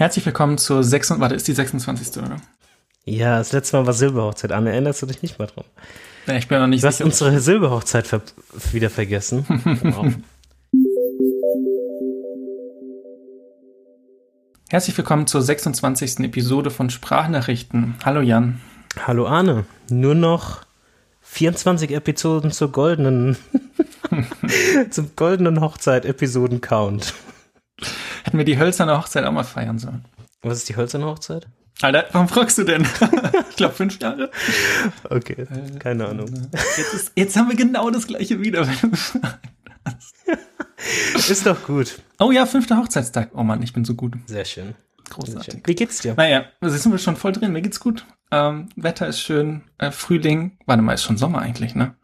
Herzlich willkommen zur 26. Warte, ist die 26. oder? Ja, das letzte Mal war Silberhochzeit. Arne, erinnerst du dich nicht mal dran? Ja, ich bin noch nicht Du hast unsere Silberhochzeit ver wieder vergessen. wow. Herzlich willkommen zur 26. Episode von Sprachnachrichten. Hallo Jan. Hallo Arne. Nur noch 24 Episoden zur goldenen, zum goldenen Hochzeit-Episoden-Count. Hätten wir die hölzerne Hochzeit auch mal feiern sollen. Was ist die hölzerne Hochzeit? Alter, warum fragst du denn? ich glaube fünf Jahre. Okay, keine Ahnung. Jetzt, ist, jetzt haben wir genau das gleiche wieder. ist doch gut. Oh ja, fünfter Hochzeitstag. Oh Mann, ich bin so gut. Sehr schön. Großartig. Wie geht's dir? Naja, da sind wir schon voll drin. Mir geht's gut. Ähm, Wetter ist schön. Äh, Frühling. Warte mal, ist schon Sommer eigentlich, ne?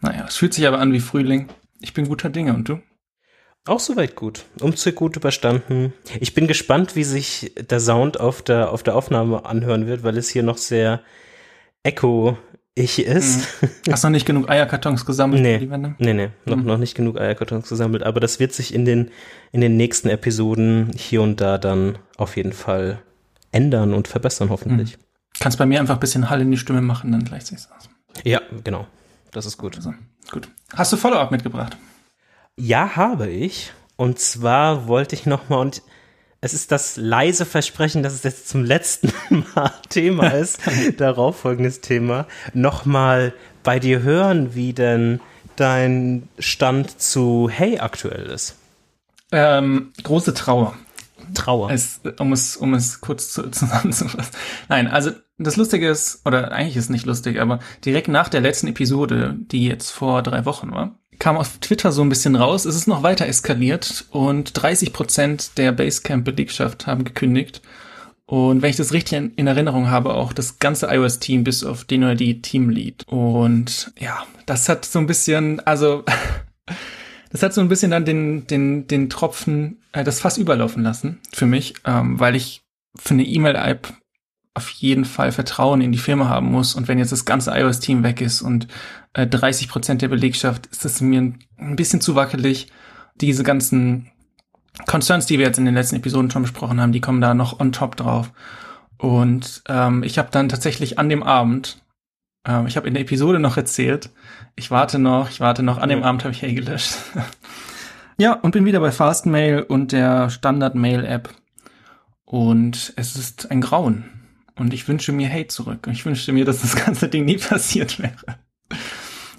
Naja, es fühlt sich aber an wie Frühling. Ich bin guter Dinge. Und du? Auch soweit gut. Umzug gut überstanden. Ich bin gespannt, wie sich der Sound auf der, auf der Aufnahme anhören wird, weil es hier noch sehr echo-ich ist. Mhm. Hast noch nicht genug Eierkartons gesammelt? Nee, nee, nee, noch, Mhm. noch nicht genug Eierkartons gesammelt, aber das wird sich in den, in den nächsten Episoden hier und da dann auf jeden Fall ändern und verbessern, hoffentlich. Kannst bei mir einfach ein bisschen Hall in die Stimme machen, dann gleicht sich's aus. Ja, genau. Das ist gut. Also, gut. Hast du Follow-up mitgebracht? Ja, habe ich. Und zwar wollte ich nochmal, und es ist das leise Versprechen, dass es jetzt zum letzten Mal Thema ist, darauf folgendes Thema, nochmal bei dir hören, wie denn dein Stand zu Hey aktuell ist. Ähm, große Trauer. Trauer. Es, um, es, um es kurz zu, zusammenzufassen. Nein, also das Lustige ist, oder eigentlich ist es nicht lustig, aber direkt nach der letzten Episode, die jetzt vor drei Wochen war, kam auf Twitter so ein bisschen raus, es ist noch weiter eskaliert und 30 Prozent der Basecamp-Belegschaft haben gekündigt. Und wenn ich das richtig in, in Erinnerung habe, auch das ganze iOS-Team bis auf den oder die Teamlead. Und ja, das hat so ein bisschen, also das hat so ein bisschen dann den, den, den Tropfen, äh, das Fass überlaufen lassen für mich, ähm, weil ich für eine E-Mail-App auf jeden Fall Vertrauen in die Firma haben muss. Und wenn jetzt das ganze iOS-Team weg ist und äh, 30 Prozent der Belegschaft, ist das mir ein, bisschen zu wackelig. Diese ganzen Concerns, die wir jetzt in den letzten Episoden schon besprochen haben, die kommen da noch on top drauf. Und ähm, ich habe dann tatsächlich an dem Abend, ähm, ich habe in der Episode noch erzählt, ich warte noch, ich warte noch, an dem Ja. Abend habe ich Hey gelöscht. ja, und bin wieder bei Fastmail und der Standard-Mail-App. Und es ist ein Grauen. Und ich wünsche mir Hey zurück. Und ich wünschte mir, dass das ganze Ding nie passiert wäre.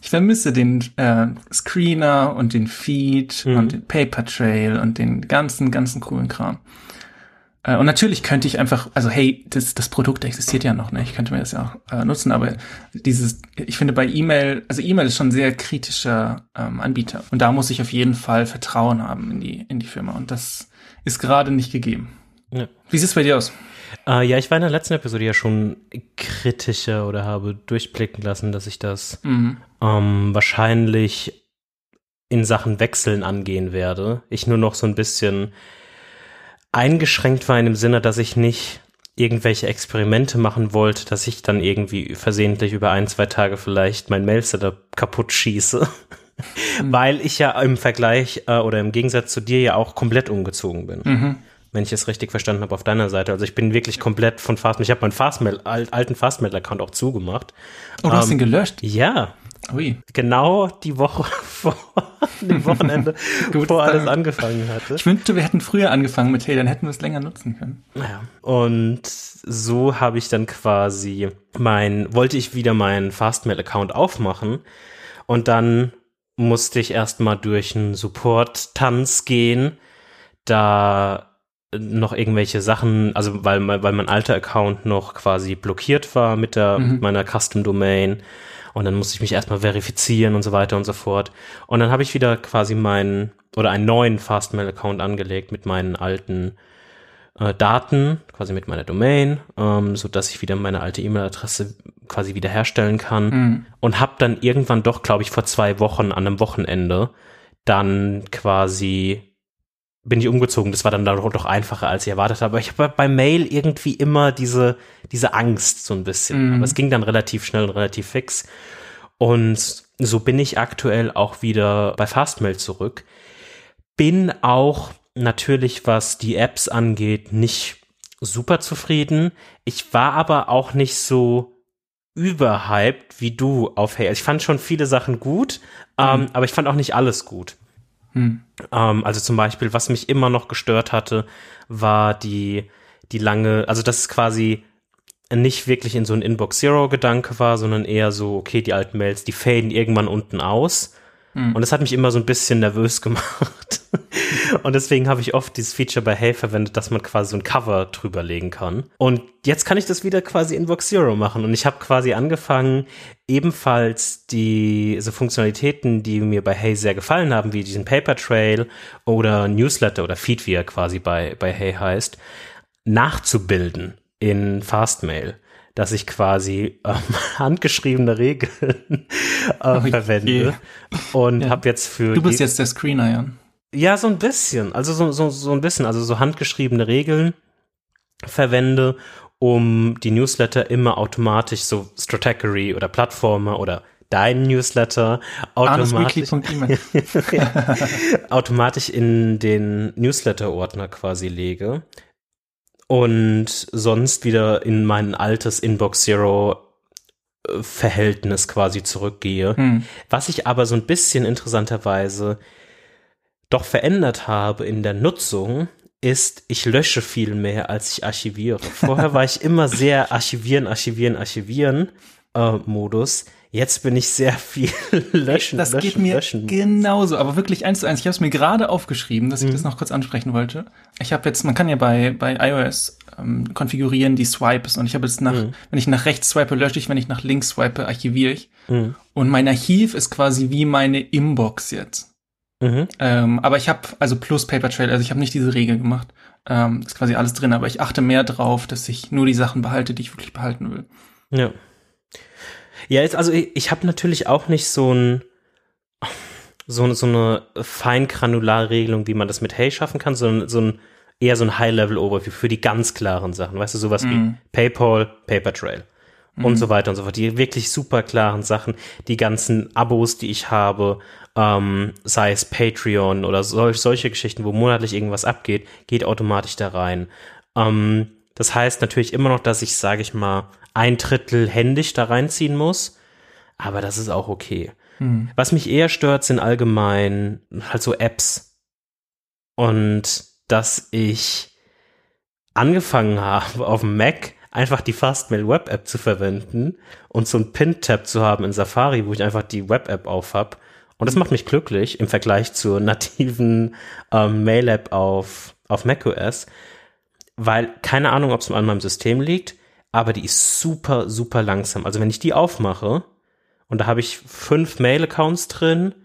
Ich vermisse den äh, Screener und den Feed Mhm. und den Paper Trail und den ganzen, ganzen coolen Kram. Äh, und natürlich könnte ich einfach, also hey, das, das Produkt existiert ja noch, ne? Ich könnte mir das ja auch äh, nutzen, aber dieses, ich finde bei E-Mail, also E-Mail ist schon ein sehr kritischer ähm, Anbieter. Und da muss ich auf jeden Fall Vertrauen haben in die, in die Firma. Und das ist gerade nicht gegeben. Ja. Wie sieht's bei dir aus? Äh, ja, ich war in der letzten Episode ja schon kritischer oder habe durchblicken lassen, dass ich das Mhm. ähm, wahrscheinlich in Sachen Wechseln angehen werde. Ich nur noch so ein bisschen eingeschränkt war in dem Sinne, dass ich nicht irgendwelche Experimente machen wollte, dass ich dann irgendwie versehentlich über ein, zwei Tage vielleicht mein Mail-Setup kaputt schieße. Weil ich ja im Vergleich äh, oder im Gegensatz zu dir ja auch komplett umgezogen bin. Mhm. Wenn ich es richtig verstanden habe auf deiner Seite. Also ich bin wirklich komplett von Fastmail. Ich habe meinen Fastmail, alt, alten Fastmail-Account auch zugemacht. Oh, du hast Ähm, ihn gelöscht? Ja, Ui. genau die Woche vor dem Wochenende, Gut, bevor alles angefangen hatte. Ich wünschte, wir hätten früher angefangen mit Hey, dann hätten wir es länger nutzen können. Naja. Und so habe ich dann quasi mein, wollte ich wieder meinen Fastmail-Account aufmachen und dann musste ich erstmal durch einen Support-Tanz gehen, da noch irgendwelche Sachen, also weil, mein- weil mein alter Account noch quasi blockiert war mit der Mhm. mit meiner Custom Domain und dann musste ich mich erstmal verifizieren und so weiter und so fort. Und dann habe ich wieder quasi meinen oder einen neuen Fastmail-Account angelegt mit meinen alten äh, Daten, quasi mit meiner Domain, ähm, so dass ich wieder meine alte E-Mail-Adresse quasi wiederherstellen kann Mhm. und habe dann irgendwann doch, glaube ich, vor zwei Wochen an einem Wochenende dann quasi bin ich umgezogen. Das war dann doch einfacher, als ich erwartet habe. Aber ich habe bei Mail irgendwie immer diese, diese Angst so ein bisschen. Mhm. Aber es ging dann relativ schnell und relativ fix. Und so bin ich aktuell auch wieder bei Fastmail zurück. Bin auch natürlich, was die Apps angeht, nicht super zufrieden. Ich war aber auch nicht so überhyped wie du auf Hey. Also ich fand schon viele Sachen gut, ähm, mhm. aber ich fand auch nicht alles gut. Mhm. Ähm, also zum Beispiel, was mich immer noch gestört hatte, war die, die lange, also das ist quasi nicht wirklich in so ein Inbox Zero Gedanke war, sondern eher so, okay, die alten Mails, die faden irgendwann unten aus. Mhm. Und das hat mich immer so ein bisschen nervös gemacht. und deswegen habe ich oft dieses Feature bei Hey verwendet, dass man quasi so ein Cover drüber legen kann. Und jetzt kann ich das wieder quasi in Box Zero machen. Und ich habe quasi angefangen, ebenfalls diese Funktionalitäten, die mir bei Hey sehr gefallen haben, wie diesen Paper Trail oder Newsletter oder Feed, wie er quasi bei, bei Hey heißt, nachzubilden in Fastmail dass ich quasi ähm, handgeschriebene Regeln äh, okay. verwende. Und ja. habe jetzt für du bist jetzt der Screener ja? Ja so ein bisschen. Also so, so, so ein bisschen. Also so handgeschriebene Regeln verwende um die Newsletter immer automatisch so Strategery oder Plattformer oder dein Newsletter automatisch, automatisch in den Newsletter-Ordner quasi lege und sonst wieder in mein altes Inbox Zero äh, Verhältnis quasi zurückgehe. Hm. Was ich aber so ein bisschen interessanterweise doch verändert habe in der Nutzung, ist, ich lösche viel mehr, als ich archiviere. Vorher war ich immer sehr archivieren, archivieren, archivieren äh, Modus. Jetzt bin ich sehr viel löschen. Das löschen, geht mir löschen. genauso, aber wirklich eins zu eins. Ich habe es mir gerade aufgeschrieben, dass ich mhm. das noch kurz ansprechen wollte. Ich habe jetzt, man kann ja bei bei iOS ähm, konfigurieren die Swipes und ich habe jetzt nach, mhm. wenn ich nach rechts swipe, lösche ich, wenn ich nach links swipe, archiviere ich. Mhm. Und mein Archiv ist quasi wie meine Inbox jetzt. Mhm. Ähm, aber ich habe also plus Paper Trail, also ich habe nicht diese Regel gemacht. Ähm, ist quasi alles drin, aber ich achte mehr drauf, dass ich nur die Sachen behalte, die ich wirklich behalten will. Ja. Ja, jetzt, also ich, ich habe natürlich auch nicht so ein so, so eine Feingranularregelung, wie man das mit Hey schaffen kann, sondern so ein eher so ein High-Level-Overview für die ganz klaren Sachen. Weißt du, sowas mm. wie mhm. PayPal, Papertrail mm. und so weiter und so fort. Die wirklich super klaren Sachen, die ganzen Abos, die ich habe, ähm, sei es Patreon oder solch, solche Geschichten, wo monatlich irgendwas abgeht, geht automatisch da rein. Ähm, das heißt natürlich immer noch, dass ich, sage ich mal, ein Drittel händisch da reinziehen muss. Aber das ist auch okay. Hm. Was mich eher stört, sind allgemein halt so Apps. Und dass ich angefangen habe, auf dem Mac einfach die Fastmail Web App zu verwenden und so ein Pin-Tab zu haben in Safari, wo ich einfach die Web App auf habe. Und das macht mich glücklich im Vergleich zur nativen ähm, Mail App auf, auf macOS, weil keine Ahnung, ob es an meinem System liegt aber die ist super, super langsam. Also wenn ich die aufmache und da habe ich fünf Mail-Accounts drin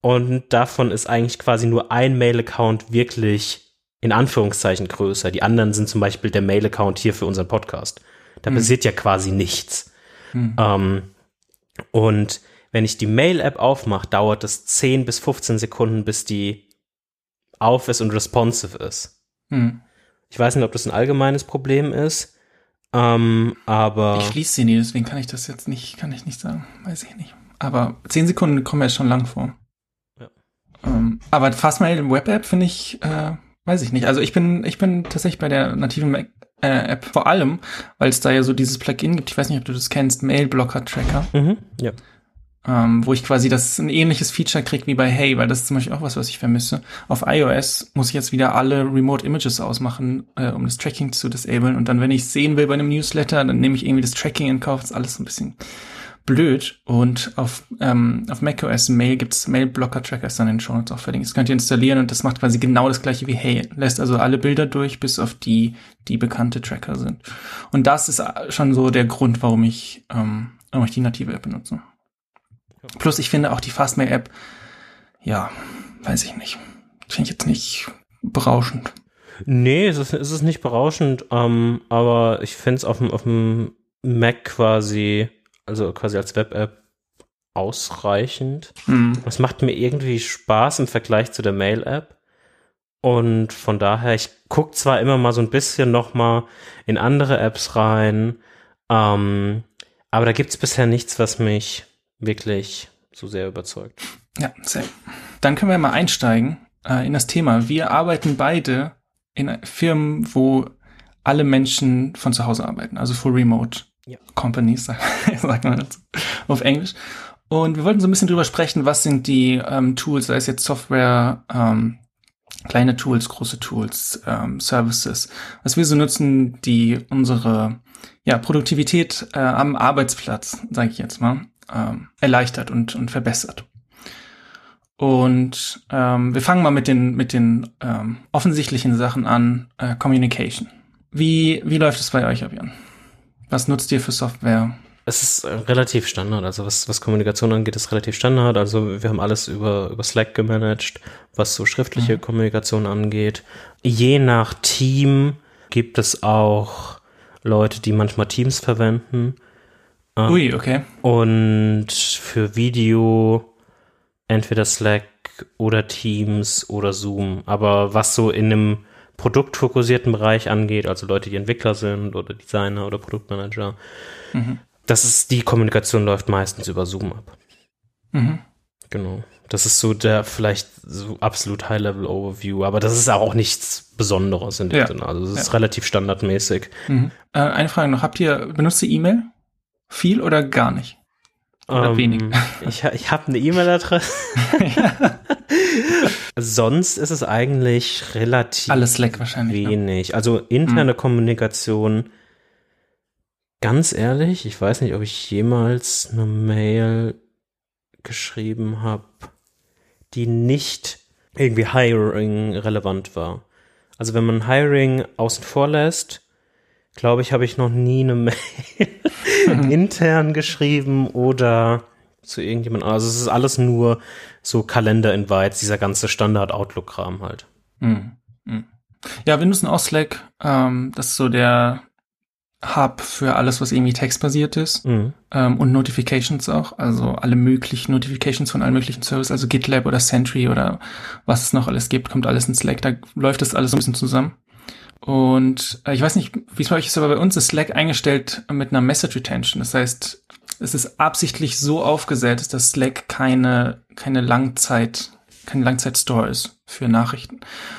und davon ist eigentlich quasi nur ein Mail-Account wirklich in Anführungszeichen größer. Die anderen sind zum Beispiel der Mail-Account hier für unseren Podcast. Da hm. passiert ja quasi nichts. Hm. Ähm, und wenn ich die Mail-App aufmache, dauert es 10 bis 15 Sekunden, bis die auf ist und responsive ist. Hm. Ich weiß nicht, ob das ein allgemeines Problem ist. Ähm, aber. Ich schließe sie nie, deswegen kann ich das jetzt nicht, kann ich nicht sagen. Weiß ich nicht. Aber zehn Sekunden kommen ja schon lang vor. Ja. Ähm, aber Fastmail im Web-App finde ich, äh, weiß ich nicht. Also ich bin, ich bin tatsächlich bei der nativen Mac äh, App vor allem, weil es da ja so dieses Plugin gibt. Ich weiß nicht, ob du das kennst, Mail Blocker Tracker. Mhm, ja ähm, wo ich quasi das ein ähnliches Feature krieg wie bei Hey, weil das ist zum Beispiel auch was, was ich vermisse. Auf iOS muss ich jetzt wieder alle Remote Images ausmachen, äh, um das Tracking zu disablen. Und dann, wenn ich sehen will bei einem Newsletter, dann nehme ich irgendwie das Tracking in Kauf. Das ist alles ein bisschen blöd. Und auf, ähm, auf macOS Mail gibt's Mail-Blocker-Tracker, ist dann in den Show Notes auch verlinkt. Das könnt ihr installieren und das macht quasi genau das gleiche wie Hey. Lässt also alle Bilder durch, bis auf die, die bekannte Tracker sind. Und das ist schon so der Grund, warum ich, ähm, warum ich die native App benutze. Plus ich finde auch die Fastmail-App, ja, weiß ich nicht. Finde ich jetzt nicht berauschend. Nee, es ist, es ist nicht berauschend, ähm, aber ich finde es auf dem, auf dem Mac quasi, also quasi als Web-App ausreichend. Hm. Es macht mir irgendwie Spaß im Vergleich zu der Mail-App. Und von daher, ich gucke zwar immer mal so ein bisschen noch mal in andere Apps rein, ähm, aber da gibt es bisher nichts, was mich wirklich so sehr überzeugt. Ja, sehr. Dann können wir mal einsteigen äh, in das Thema. Wir arbeiten beide in Firmen, wo alle Menschen von zu Hause arbeiten, also Full Remote Ja. Companies, sagt, sagt man dazu, auf Englisch. Und wir wollten so ein bisschen drüber sprechen, was sind die ähm, Tools, sei es jetzt Software, ähm, kleine Tools, große Tools, ähm, Services, was wir so nutzen, die unsere ja, Produktivität äh, am Arbeitsplatz, sage ich jetzt mal, ähm, erleichtert und, und verbessert. Und ähm, wir fangen mal mit den, mit den ähm, offensichtlichen Sachen an, äh, Communication. Wie, wie läuft es bei euch, Abian? Was nutzt ihr für Software? Es ist äh, relativ Standard, also was, was Kommunikation angeht, ist relativ Standard. Also wir haben alles über, über Slack gemanagt, was so schriftliche Kommunikation angeht. Je nach Team gibt es auch Leute, die manchmal Teams verwenden. Ui, okay. Und für Video entweder Slack oder Teams oder Zoom. Aber was so in einem produktfokussierten Bereich angeht, also Leute, die Entwickler sind oder Designer oder Produktmanager, Mhm. das ist, die Kommunikation läuft meistens über Zoom ab. Mhm. Genau. Das ist so der vielleicht so absolut High-Level-Overview, aber das ist auch nichts Besonderes in dem Ja. Sinne. Also es ist Ja. relativ standardmäßig. Mhm. Äh, eine Frage noch, habt ihr, benutzt ihr E-Mail? Viel oder gar nicht? Oder wenig? Ich, ich habe eine E-Mail-Adresse. Sonst ist es eigentlich relativ Alles Slack wahrscheinlich. Ne? wenig. Also interne Kommunikation, ganz ehrlich, ich weiß nicht, ob ich jemals eine Mail geschrieben habe, die nicht irgendwie Hiring relevant war. Also wenn man Hiring außen vor lässt, glaube ich, habe ich noch nie eine Mail intern geschrieben oder zu irgendjemandem. Also es ist alles nur so Kalender-Invites, dieser ganze Standard-Outlook-Kram halt. Mhm. Mhm. Ja, wir nutzen auch Slack. Ähm, das ist so der Hub für alles, was irgendwie textbasiert ist. Mhm. Ähm, und Notifications auch. Also alle möglichen Notifications von allen möglichen Services, also GitLab oder Sentry oder was es noch alles gibt, kommt alles in Slack. Da läuft das alles so ein bisschen zusammen. Und äh, ich weiß nicht, wie es bei euch ist, aber bei uns ist Slack eingestellt mit einer Message Retention. Das heißt, es ist absichtlich so aufgesetzt, dass Slack keine, keine Langzeit, kein Langzeit-Store ist für Nachrichten.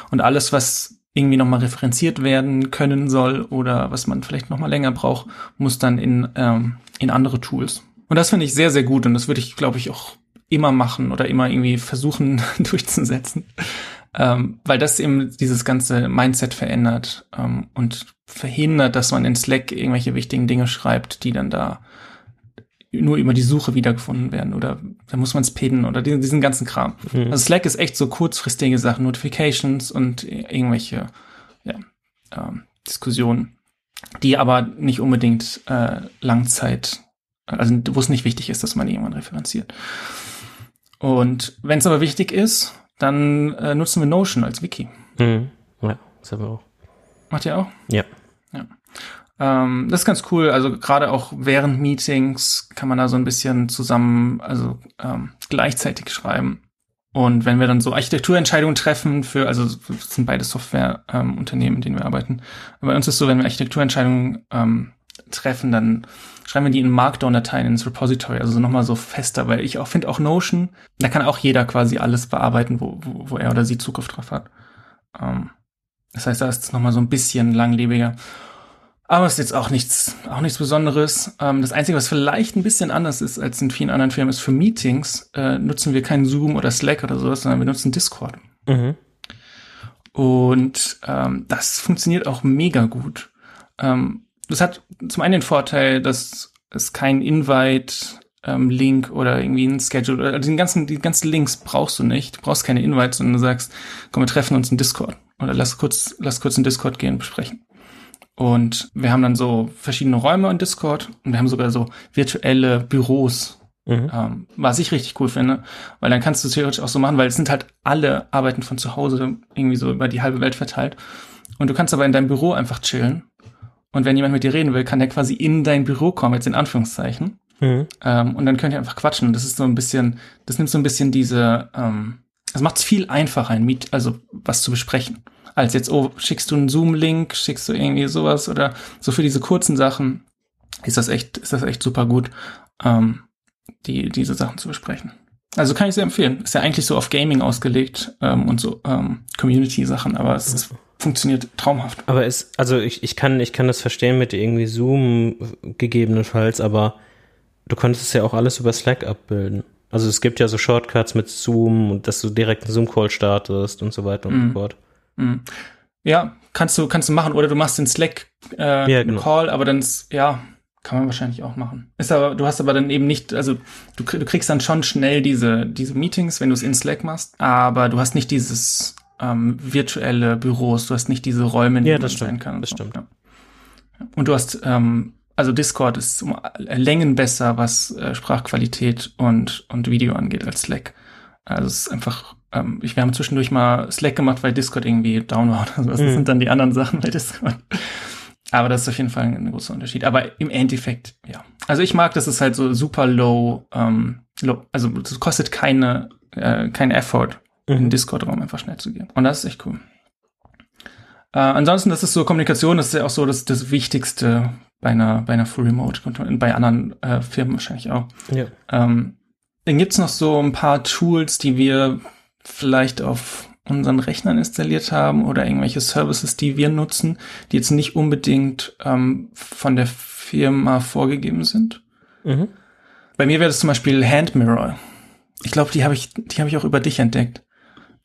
Und alles, was irgendwie nochmal referenziert werden können soll oder was man vielleicht nochmal länger braucht, muss dann in, ähm, in andere Tools. Und das finde ich sehr, sehr gut und das würde ich, glaube ich, auch immer machen oder immer irgendwie versuchen durchzusetzen. Ähm, weil das eben dieses ganze Mindset verändert ähm, und verhindert, dass man in Slack irgendwelche wichtigen Dinge schreibt, die dann da nur über die Suche wiedergefunden werden oder da muss man es pinnen oder diesen, diesen ganzen Kram. Mhm. Also Slack ist echt so kurzfristige Sachen, Notifications und irgendwelche ja, ähm, Diskussionen, die aber nicht unbedingt äh, Langzeit, also wo es nicht wichtig ist, dass man irgendwann referenziert. Und wenn es aber wichtig ist, dann äh, nutzen wir Notion als Wiki. Mhm. Ja, das haben wir auch. Macht ihr auch? Ja. Ja. Ähm, das ist ganz cool. Also gerade auch während Meetings kann man da so ein bisschen zusammen, also ähm, gleichzeitig schreiben. Und wenn wir dann so Architekturentscheidungen treffen für, also es sind beide Softwareunternehmen, ähm, in denen wir arbeiten. Bei uns ist so, wenn wir Architekturentscheidungen ähm, treffen, dann schreiben wir die in Markdown-Dateien ins Repository, also so nochmal so fester, weil ich auch finde auch Notion, da kann auch jeder quasi alles bearbeiten, wo, wo, wo er oder sie Zugriff drauf hat. Ähm, das heißt, da ist es nochmal so ein bisschen langlebiger. Aber es ist jetzt auch nichts, auch nichts Besonderes. Ähm, das Einzige, was vielleicht ein bisschen anders ist als in vielen anderen Firmen, ist für Meetings äh, nutzen wir keinen Zoom oder Slack oder sowas, sondern wir nutzen Discord. Mhm. Und ähm, das funktioniert auch mega gut. Ähm, das hat zum einen den Vorteil, dass es kein Invite-Link oder irgendwie ein Schedule oder den ganzen, die ganzen Links brauchst du nicht. Du brauchst keine Invites, sondern du sagst, komm, wir treffen uns in Discord. Oder lass kurz, lass kurz in Discord gehen und besprechen. Und wir haben dann so verschiedene Räume in Discord und wir haben sogar so virtuelle Büros, Mhm. ähm, was ich richtig cool finde, weil dann kannst du theoretisch auch so machen, weil es sind halt alle arbeiten von zu Hause irgendwie so über die halbe Welt verteilt. Und du kannst aber in deinem Büro einfach chillen. Und wenn jemand mit dir reden will, kann der quasi in dein Büro kommen, jetzt in Anführungszeichen. Mhm. Ähm, und dann könnt ihr einfach quatschen. Und das ist so ein bisschen, das nimmt so ein bisschen diese, ähm, das macht es viel einfacher, ein Meet, also was zu besprechen. Als jetzt, oh, schickst du einen Zoom-Link, schickst du irgendwie sowas oder so für diese kurzen Sachen ist das echt, ist das echt super gut, ähm, die, diese Sachen zu besprechen. Also kann ich sehr empfehlen. Ist ja eigentlich so auf Gaming ausgelegt ähm, und so ähm, Community-Sachen, aber es ist funktioniert traumhaft. Aber es, also ich, ich kann, ich kann das verstehen mit irgendwie Zoom gegebenenfalls, aber du könntest es ja auch alles über Slack abbilden. Also es gibt ja so Shortcuts mit Zoom und dass du direkt einen Zoom-Call startest und so weiter und mm. so fort. Mm. Ja, kannst du, kannst du machen. Oder du machst den Slack äh, ja, genau. Call, aber dann, ja, kann man wahrscheinlich auch machen. Ist aber, du hast aber dann eben nicht, also du, du kriegst dann schon schnell diese, diese Meetings, wenn du es in Slack machst, aber du hast nicht dieses ähm, virtuelle Büros, du hast nicht diese Räume, in denen ja, das sein kann. Das so. stimmt. Ja. Und du hast, ähm, also Discord ist um Längen besser, was äh, Sprachqualität und, und Video angeht als Slack. Also es ist einfach, ähm, ich, wir haben zwischendurch mal Slack gemacht, weil Discord irgendwie down war oder sowas. Das mhm. sind dann die anderen Sachen bei Discord. Aber das ist auf jeden Fall ein großer Unterschied. Aber im Endeffekt, ja. Also ich mag, dass es halt so super low, ähm, low also es kostet keine, äh, kein Effort. In den Discord-Raum einfach schnell zu gehen. Und das ist echt cool. Äh, ansonsten, das ist so Kommunikation, das ist ja auch so das, das Wichtigste bei einer, bei einer Full Remote, bei anderen äh, Firmen wahrscheinlich auch. Ja. Ähm, dann gibt's noch so ein paar Tools, die wir vielleicht auf unseren Rechnern installiert haben oder irgendwelche Services, die wir nutzen, die jetzt nicht unbedingt ähm, von der Firma vorgegeben sind. Mhm. Bei mir wäre das zum Beispiel Hand Mirror. Ich glaube, die habe ich, die habe ich auch über dich entdeckt.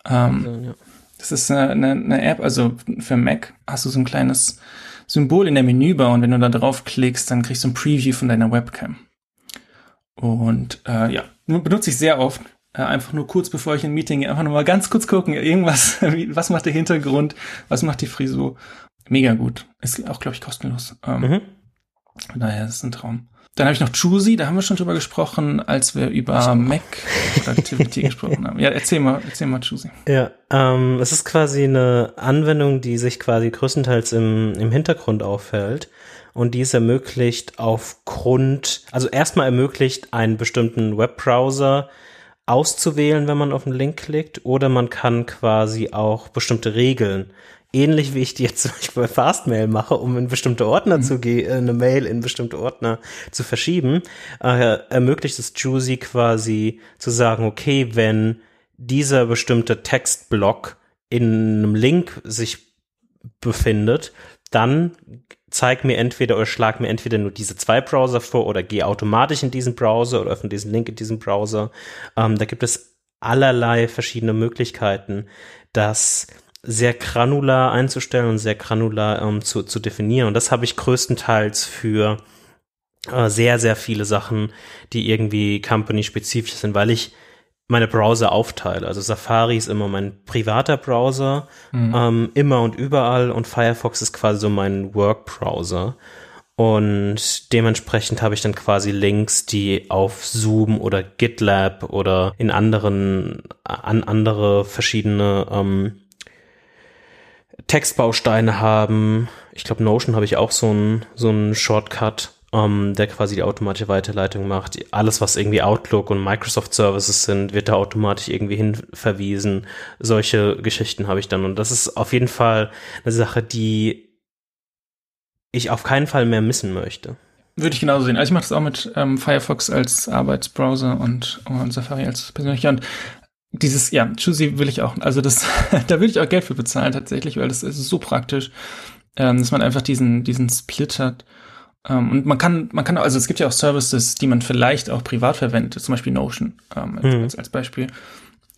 Ähm, also, ja. Das ist eine, eine, App, also für Mac hast du so ein kleines Symbol in der Menübar und wenn du da draufklickst, dann kriegst du ein Preview von deiner Webcam. Und äh, ja, benutze ich sehr oft äh, einfach nur kurz bevor ich in ein Meeting gehe, einfach nur mal ganz kurz gucken, irgendwas, was macht der Hintergrund, was macht die Frisur. Mega gut. Ist auch, glaube ich, kostenlos. Ähm, mhm. Daher ist ein Traum. Dann habe ich noch Choosy, da haben wir schon drüber gesprochen, als wir über Mac Productivity gesprochen haben. Ja, erzähl mal, erzähl mal Choosy. Ja, ähm, es ist quasi eine Anwendung, die sich quasi größtenteils im, im Hintergrund auffällt und dies ermöglicht aufgrund, also erstmal ermöglicht einen bestimmten Webbrowser auszuwählen, wenn man auf den Link klickt, oder man kann quasi auch bestimmte Regeln, ähnlich wie ich die jetzt zum Beispiel bei Fastmail mache, um in bestimmte Ordner mhm. zu gehen, äh, eine Mail in bestimmte Ordner zu verschieben, äh, ermöglicht es Juicy quasi zu sagen, okay, wenn dieser bestimmte Textblock in einem Link sich befindet, dann zeig mir entweder oder schlag mir entweder nur diese zwei Browser vor oder geh automatisch in diesen Browser oder öffne diesen Link in diesem Browser. Ähm, da gibt es allerlei verschiedene Möglichkeiten, das sehr granular einzustellen und sehr granular ähm, zu, zu definieren. Und das habe ich größtenteils für äh, sehr, sehr viele Sachen, die irgendwie company-spezifisch sind, weil ich meine Browser aufteile. Also Safari ist immer mein privater Browser, mhm. ähm, immer und überall und Firefox ist quasi so mein Work-Browser. Und dementsprechend habe ich dann quasi Links, die auf Zoom oder GitLab oder in anderen, an andere verschiedene ähm, Textbausteine haben. Ich glaube, Notion habe ich auch so einen so einen Shortcut ähm, der quasi die automatische Weiterleitung macht. Alles, was irgendwie Outlook und Microsoft Services sind, wird da automatisch irgendwie hin verwiesen. Solche Geschichten habe ich dann. Und das ist auf jeden Fall eine Sache, die ich auf keinen Fall mehr missen möchte. Würde ich genauso sehen. Also ich mache das auch mit ähm, Firefox als Arbeitsbrowser und, und Safari als persönlicher. Und dieses, ja, Choosy will ich auch, also das, da würde ich auch Geld für bezahlen tatsächlich, weil das ist so praktisch, ähm, dass man einfach diesen, diesen Split hat ähm, und man kann, man kann, also es gibt ja auch Services, die man vielleicht auch privat verwendet, zum Beispiel Notion ähm, mhm. als, als Beispiel.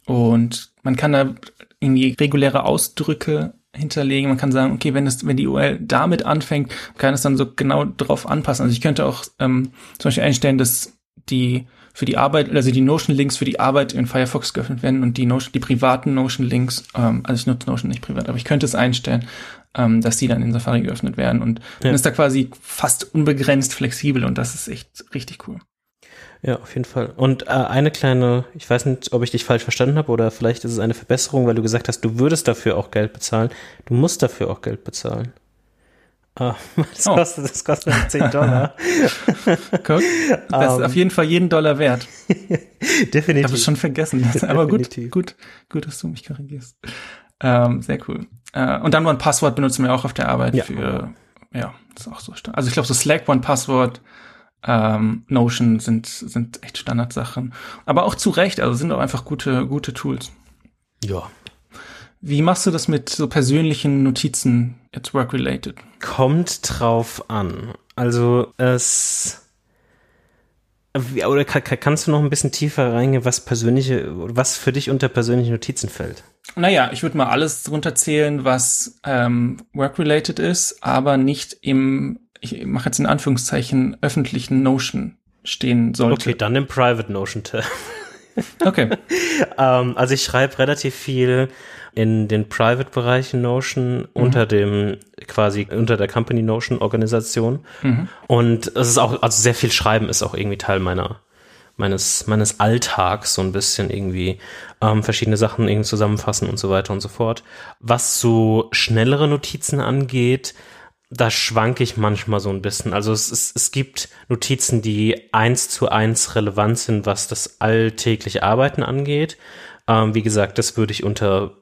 Und man kann da irgendwie reguläre Ausdrücke hinterlegen. Man kann sagen, okay, wenn es, wenn die URL damit anfängt, kann es dann so genau drauf anpassen. Also ich könnte auch ähm, zum Beispiel einstellen, dass die für die Arbeit, also die Notion-Links für die Arbeit in Firefox geöffnet werden und die Notion, die privaten Notion-Links, ähm, also ich nutze Notion nicht privat, aber ich könnte es einstellen, ähm, dass die dann in Safari geöffnet werden und ja. dann ist da quasi fast unbegrenzt flexibel und das ist echt richtig cool. Ja, auf jeden Fall. Und äh, eine kleine, ich weiß nicht, ob ich dich falsch verstanden habe oder vielleicht ist es eine Verbesserung, weil du gesagt hast, du würdest dafür auch Geld bezahlen. Du musst dafür auch Geld bezahlen. Ah, das, oh. kostet, das kostet 10 Dollar. Guck, das ist um, auf jeden Fall jeden Dollar wert. Definitiv. Ich habe es schon vergessen. Aber gut, gut, gut, dass du mich korrigierst. Ähm, sehr cool. Äh, und dann One-Passwort benutzen wir auch auf der Arbeit ja. für, ja, das ist auch so. Also ich glaube, so Slack, One-Passwort, ähm, Notion sind, sind echt Standardsachen. Aber auch zu Recht, also sind auch einfach gute, gute Tools. Ja. Wie machst du das mit so persönlichen Notizen, jetzt work-related? Kommt drauf an. Also es oder kannst du noch ein bisschen tiefer reingehen, was persönliche, was für dich unter persönliche Notizen fällt? Naja, ich würde mal alles drunter zählen, was ähm, work-related ist, aber nicht im, ich mache jetzt in Anführungszeichen, öffentlichen Notion stehen sollte. Okay, dann im Private Notion. Okay. ähm, also ich schreibe relativ viel in den Private-Bereichen Notion mhm. unter dem quasi unter der Company Notion Organisation. Mhm. Und es ist auch, also sehr viel Schreiben ist auch irgendwie Teil meiner meines meines Alltags so ein bisschen irgendwie ähm, verschiedene Sachen irgendwie zusammenfassen und so weiter und so fort. Was so schnellere Notizen angeht, da schwanke ich manchmal so ein bisschen. Also es, es, es gibt Notizen, die eins zu eins relevant sind, was das alltägliche Arbeiten angeht. Ähm, wie gesagt, das würde ich unter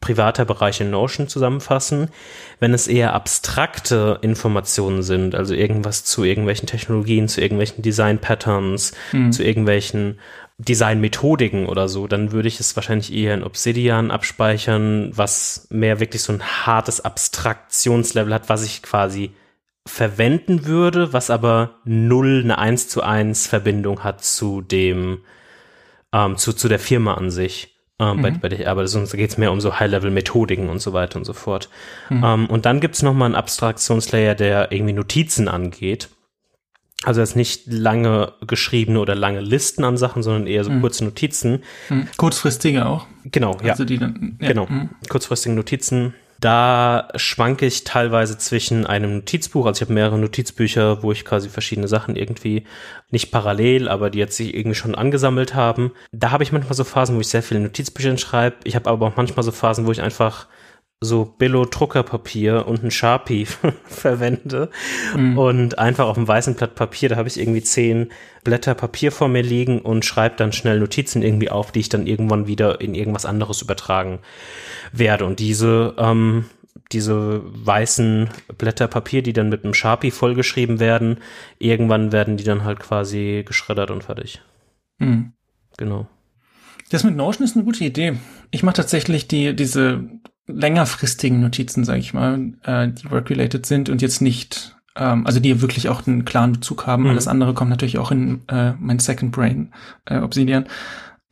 privater Bereich in Notion zusammenfassen. Wenn es eher abstrakte Informationen sind, also irgendwas zu irgendwelchen Technologien, zu irgendwelchen Design-Patterns, mhm. zu irgendwelchen Design-Methodiken oder so, dann würde ich es wahrscheinlich eher in Obsidian abspeichern, was mehr wirklich so ein hartes Abstraktionslevel hat, was ich quasi verwenden würde, was aber null eine 1 zu 1 Verbindung hat zu dem, ähm, zu, zu der Firma an sich ähm, mhm. bei, bei der ich arbeite, sonst geht es mehr um so High-Level-Methodiken und so weiter und so fort. Mhm. Ähm, und dann gibt es nochmal einen Abstraktionslayer, der irgendwie Notizen angeht. Also jetzt nicht lange geschriebene oder lange Listen an Sachen, sondern eher so mhm. kurze Notizen. Mhm. Kurzfristige auch. Genau, ja. Also die dann, ja. Genau, mhm. kurzfristige Notizen da schwanke ich teilweise zwischen einem Notizbuch, also ich habe mehrere Notizbücher, wo ich quasi verschiedene Sachen irgendwie nicht parallel, aber die jetzt sich irgendwie schon angesammelt haben. Da habe ich manchmal so Phasen, wo ich sehr viele Notizbücher schreibe. Ich habe aber auch manchmal so Phasen, wo ich einfach so Billo-Druckerpapier und ein Sharpie verwende mhm. und einfach auf einem weißen Blatt Papier, da habe ich irgendwie zehn Blätter Papier vor mir liegen und schreibe dann schnell Notizen irgendwie auf, die ich dann irgendwann wieder in irgendwas anderes übertragen werde. Und diese, ähm, diese weißen Blätter Papier, die dann mit einem Sharpie vollgeschrieben werden, irgendwann werden die dann halt quasi geschreddert und fertig. Mhm. Genau. Das mit Notion ist eine gute Idee. Ich mache tatsächlich die, diese längerfristigen Notizen, sage ich mal, äh, die work-related sind und jetzt nicht, ähm, also die wirklich auch einen klaren Bezug haben. Mhm. Alles andere kommt natürlich auch in äh, mein Second Brain, äh, Obsidian.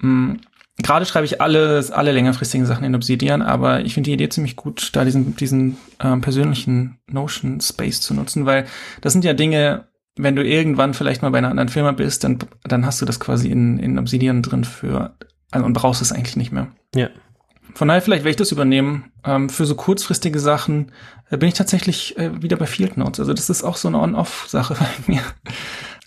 Mhm. Gerade schreibe ich alle, alle längerfristigen Sachen in Obsidian, aber ich finde die Idee ziemlich gut, da diesen, diesen ähm, persönlichen Notion Space zu nutzen, weil das sind ja Dinge, wenn du irgendwann vielleicht mal bei einer anderen Firma bist, dann, dann hast du das quasi in, in Obsidian drin für, also, und brauchst es eigentlich nicht mehr. Ja. Von daher vielleicht werde ich das übernehmen. Ähm, für so kurzfristige Sachen äh, bin ich tatsächlich äh, wieder bei Field Notes. Also das ist auch so eine On-Off-Sache bei mir.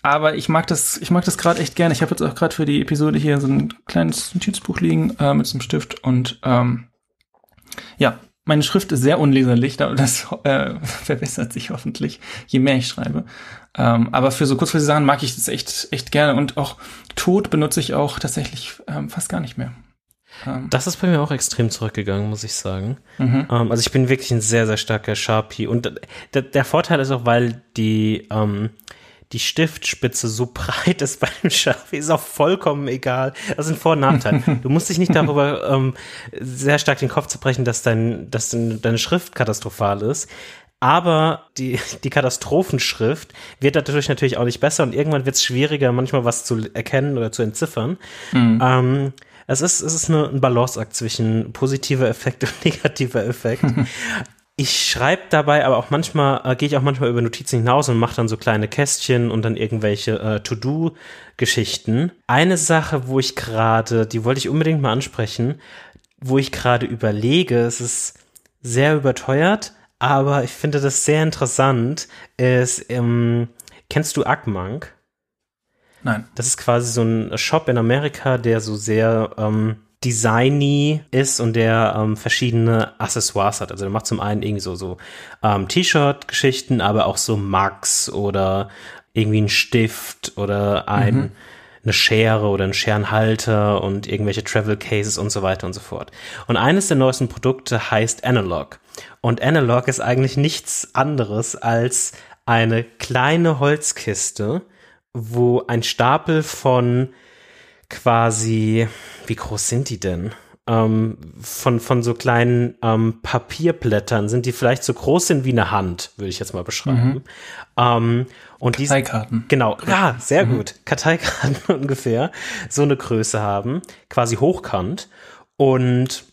Aber ich mag das, ich mag das gerade echt gerne. Ich habe jetzt auch gerade für die Episode hier so ein kleines Notizbuch liegen äh, mit so einem Stift und ähm, ja, meine Schrift ist sehr unleserlich, das äh, verbessert sich hoffentlich, je mehr ich schreibe. Ähm, aber für so kurzfristige Sachen mag ich das echt, echt gerne und auch Tod benutze ich auch tatsächlich ähm, fast gar nicht mehr. Das ist bei mir auch extrem zurückgegangen, muss ich sagen. Mhm. Ähm, also ich bin wirklich ein sehr, sehr starker Sharpie. Und der, der Vorteil ist auch, weil die, ähm, die Stiftspitze so breit ist beim Sharpie, ist auch vollkommen egal. Das sind Vor- und Nachteile. du musst dich nicht darüber ähm, sehr stark den Kopf zerbrechen, dass, dein, dass deine Schrift katastrophal ist. Aber die, die Katastrophenschrift wird dadurch natürlich auch nicht besser und irgendwann wird es schwieriger, manchmal was zu erkennen oder zu entziffern. Mhm. Ähm, es ist, es ist eine, ein Balanceakt zwischen positiver Effekt und negativer Effekt. ich schreibe dabei, aber auch manchmal äh, gehe ich auch manchmal über Notizen hinaus und mache dann so kleine Kästchen und dann irgendwelche äh, To-Do-Geschichten. Eine Sache, wo ich gerade, die wollte ich unbedingt mal ansprechen, wo ich gerade überlege, es ist sehr überteuert, aber ich finde das sehr interessant, ist, ähm, kennst du Ackmank? Nein. Das ist quasi so ein Shop in Amerika, der so sehr ähm, designy ist und der ähm, verschiedene Accessoires hat. Also der macht zum einen irgendwie so, so ähm, T-Shirt-Geschichten, aber auch so Mugs oder irgendwie ein Stift oder ein, mhm. eine Schere oder ein Scherenhalter und irgendwelche Travel Cases und so weiter und so fort. Und eines der neuesten Produkte heißt Analog. Und Analog ist eigentlich nichts anderes als eine kleine Holzkiste, wo ein Stapel von quasi, wie groß sind die denn? ähm, von, von so kleinen ähm, Papierblättern sind, die vielleicht so groß sind wie eine Hand, würde ich jetzt mal beschreiben. Mhm. Ähm, und Karteikarten. Die, genau, ja, sehr mhm. gut. Karteikarten ungefähr so eine Größe haben, quasi hochkant. Und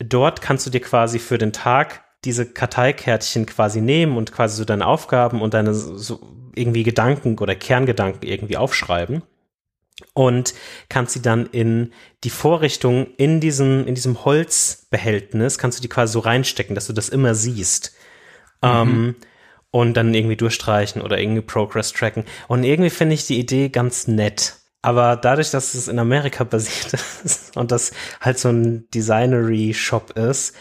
dort kannst du dir quasi für den Tag diese Karteikärtchen quasi nehmen und quasi so deine Aufgaben und deine so irgendwie Gedanken oder Kerngedanken irgendwie aufschreiben und kannst sie dann in die Vorrichtung in diesem, in diesem Holzbehältnis, kannst du die quasi so reinstecken, dass du das immer siehst. Mhm. Ähm, und dann irgendwie durchstreichen oder irgendwie Progress tracken. Und irgendwie finde ich die Idee ganz nett. Aber dadurch, dass es in Amerika basiert ist und das halt so ein Designery-Shop ist,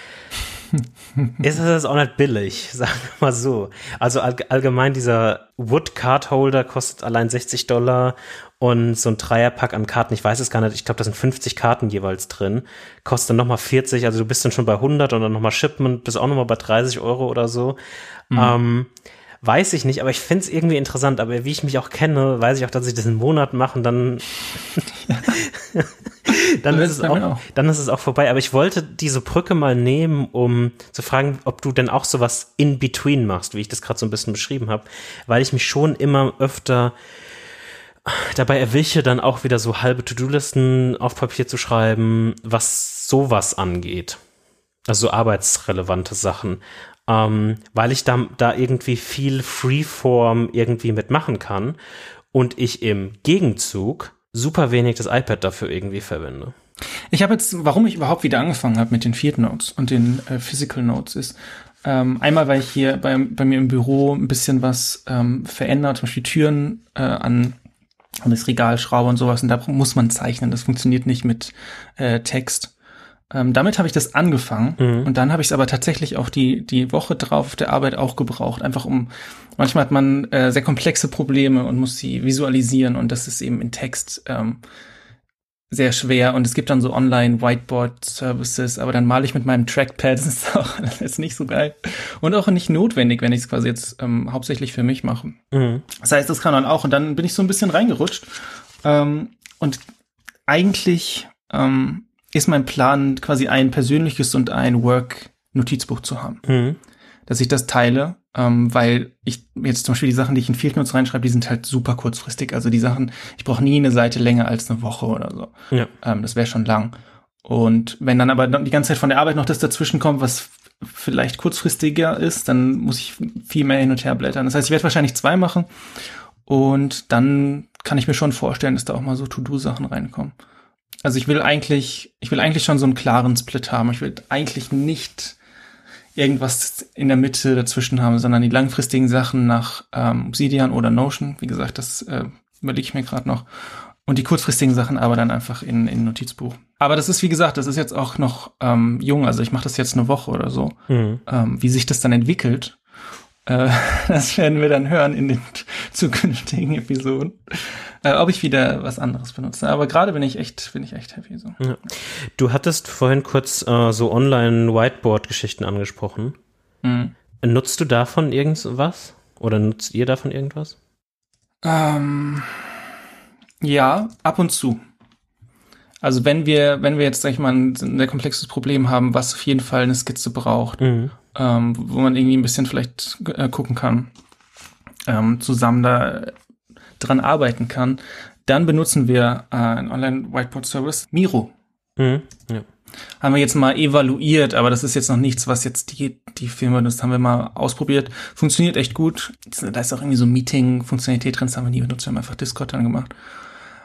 ist es auch nicht billig, sagen wir mal so. Also all, allgemein dieser Wood Card Holder kostet allein 60 Dollar und so ein Dreierpack an Karten, ich weiß es gar nicht, ich glaube, da sind 50 Karten jeweils drin, kostet dann nochmal 40, also du bist dann schon bei 100 und dann nochmal Shipment, bist auch nochmal bei 30 Euro oder so. Mhm. Ähm, weiß ich nicht, aber ich finde es irgendwie interessant. Aber wie ich mich auch kenne, weiß ich auch, dass ich das einen Monat mache und dann, dann, ist es auch, dann ist es auch vorbei. Aber ich wollte diese Brücke mal nehmen, um zu fragen, ob du denn auch sowas in between machst, wie ich das gerade so ein bisschen beschrieben habe, weil ich mich schon immer öfter dabei erwische, dann auch wieder so halbe To-Do-Listen auf Papier zu schreiben, was sowas angeht. Also so arbeitsrelevante Sachen ähm, weil ich da, da irgendwie viel Freeform irgendwie mitmachen kann und ich im Gegenzug super wenig das iPad dafür irgendwie verwende. Ich habe jetzt, warum ich überhaupt wieder angefangen habe mit den Field Notes und den äh, Physical Notes ist, ähm, einmal, weil ich hier bei, bei mir im Büro ein bisschen was ähm, verändert, zum Beispiel Türen äh, an, an das Regal schraube und sowas und da muss man zeichnen. Das funktioniert nicht mit äh, Text. Ähm, damit habe ich das angefangen mhm. und dann habe ich es aber tatsächlich auch die die Woche drauf auf der Arbeit auch gebraucht, einfach um manchmal hat man äh, sehr komplexe Probleme und muss sie visualisieren und das ist eben in Text ähm, sehr schwer und es gibt dann so online Whiteboard Services, aber dann male ich mit meinem Trackpad, das ist auch alles nicht so geil und auch nicht notwendig, wenn ich es quasi jetzt ähm, hauptsächlich für mich mache. Mhm. Das heißt, das kann dann auch und dann bin ich so ein bisschen reingerutscht ähm, und eigentlich ähm, ist mein Plan, quasi ein persönliches und ein Work-Notizbuch zu haben. Mhm. Dass ich das teile, ähm, weil ich jetzt zum Beispiel die Sachen, die ich in Field Notes reinschreibe, die sind halt super kurzfristig. Also die Sachen, ich brauche nie eine Seite länger als eine Woche oder so. Ja. Ähm, das wäre schon lang. Und wenn dann aber die ganze Zeit von der Arbeit noch das dazwischen kommt, was vielleicht kurzfristiger ist, dann muss ich viel mehr hin und her blättern. Das heißt, ich werde wahrscheinlich zwei machen und dann kann ich mir schon vorstellen, dass da auch mal so To-Do-Sachen reinkommen. Also ich will eigentlich, ich will eigentlich schon so einen klaren Split haben. Ich will eigentlich nicht irgendwas in der Mitte dazwischen haben, sondern die langfristigen Sachen nach ähm, Obsidian oder Notion. Wie gesagt, das äh, überlege ich mir gerade noch. Und die kurzfristigen Sachen aber dann einfach in, in Notizbuch. Aber das ist, wie gesagt, das ist jetzt auch noch ähm, jung. Also ich mache das jetzt eine Woche oder so. Mhm. Ähm, wie sich das dann entwickelt, äh, das werden wir dann hören in den zukünftigen Episoden äh, ob ich wieder was anderes benutze. Aber gerade bin ich echt, bin ich echt happy so. Ja. Du hattest vorhin kurz äh, so Online-Whiteboard-Geschichten angesprochen. Mhm. Nutzt du davon irgendwas? Oder nutzt ihr davon irgendwas? Ähm, ja, ab und zu. Also wenn wir, wenn wir jetzt, sag ich mal, ein sehr komplexes Problem haben, was auf jeden Fall eine Skizze braucht, mhm. Ähm, wo man irgendwie ein bisschen vielleicht äh, gucken kann, ähm, zusammen da dran arbeiten kann, dann benutzen wir äh, einen Online-Whiteboard-Service, Miro. Mhm, ja. Haben wir jetzt mal evaluiert, aber das ist jetzt noch nichts, was jetzt die, die Firma, das haben wir mal ausprobiert. Funktioniert echt gut. Da ist auch irgendwie so Meeting-Funktionalität drin, das haben wir nie benutzt, wir haben einfach Discord dann gemacht.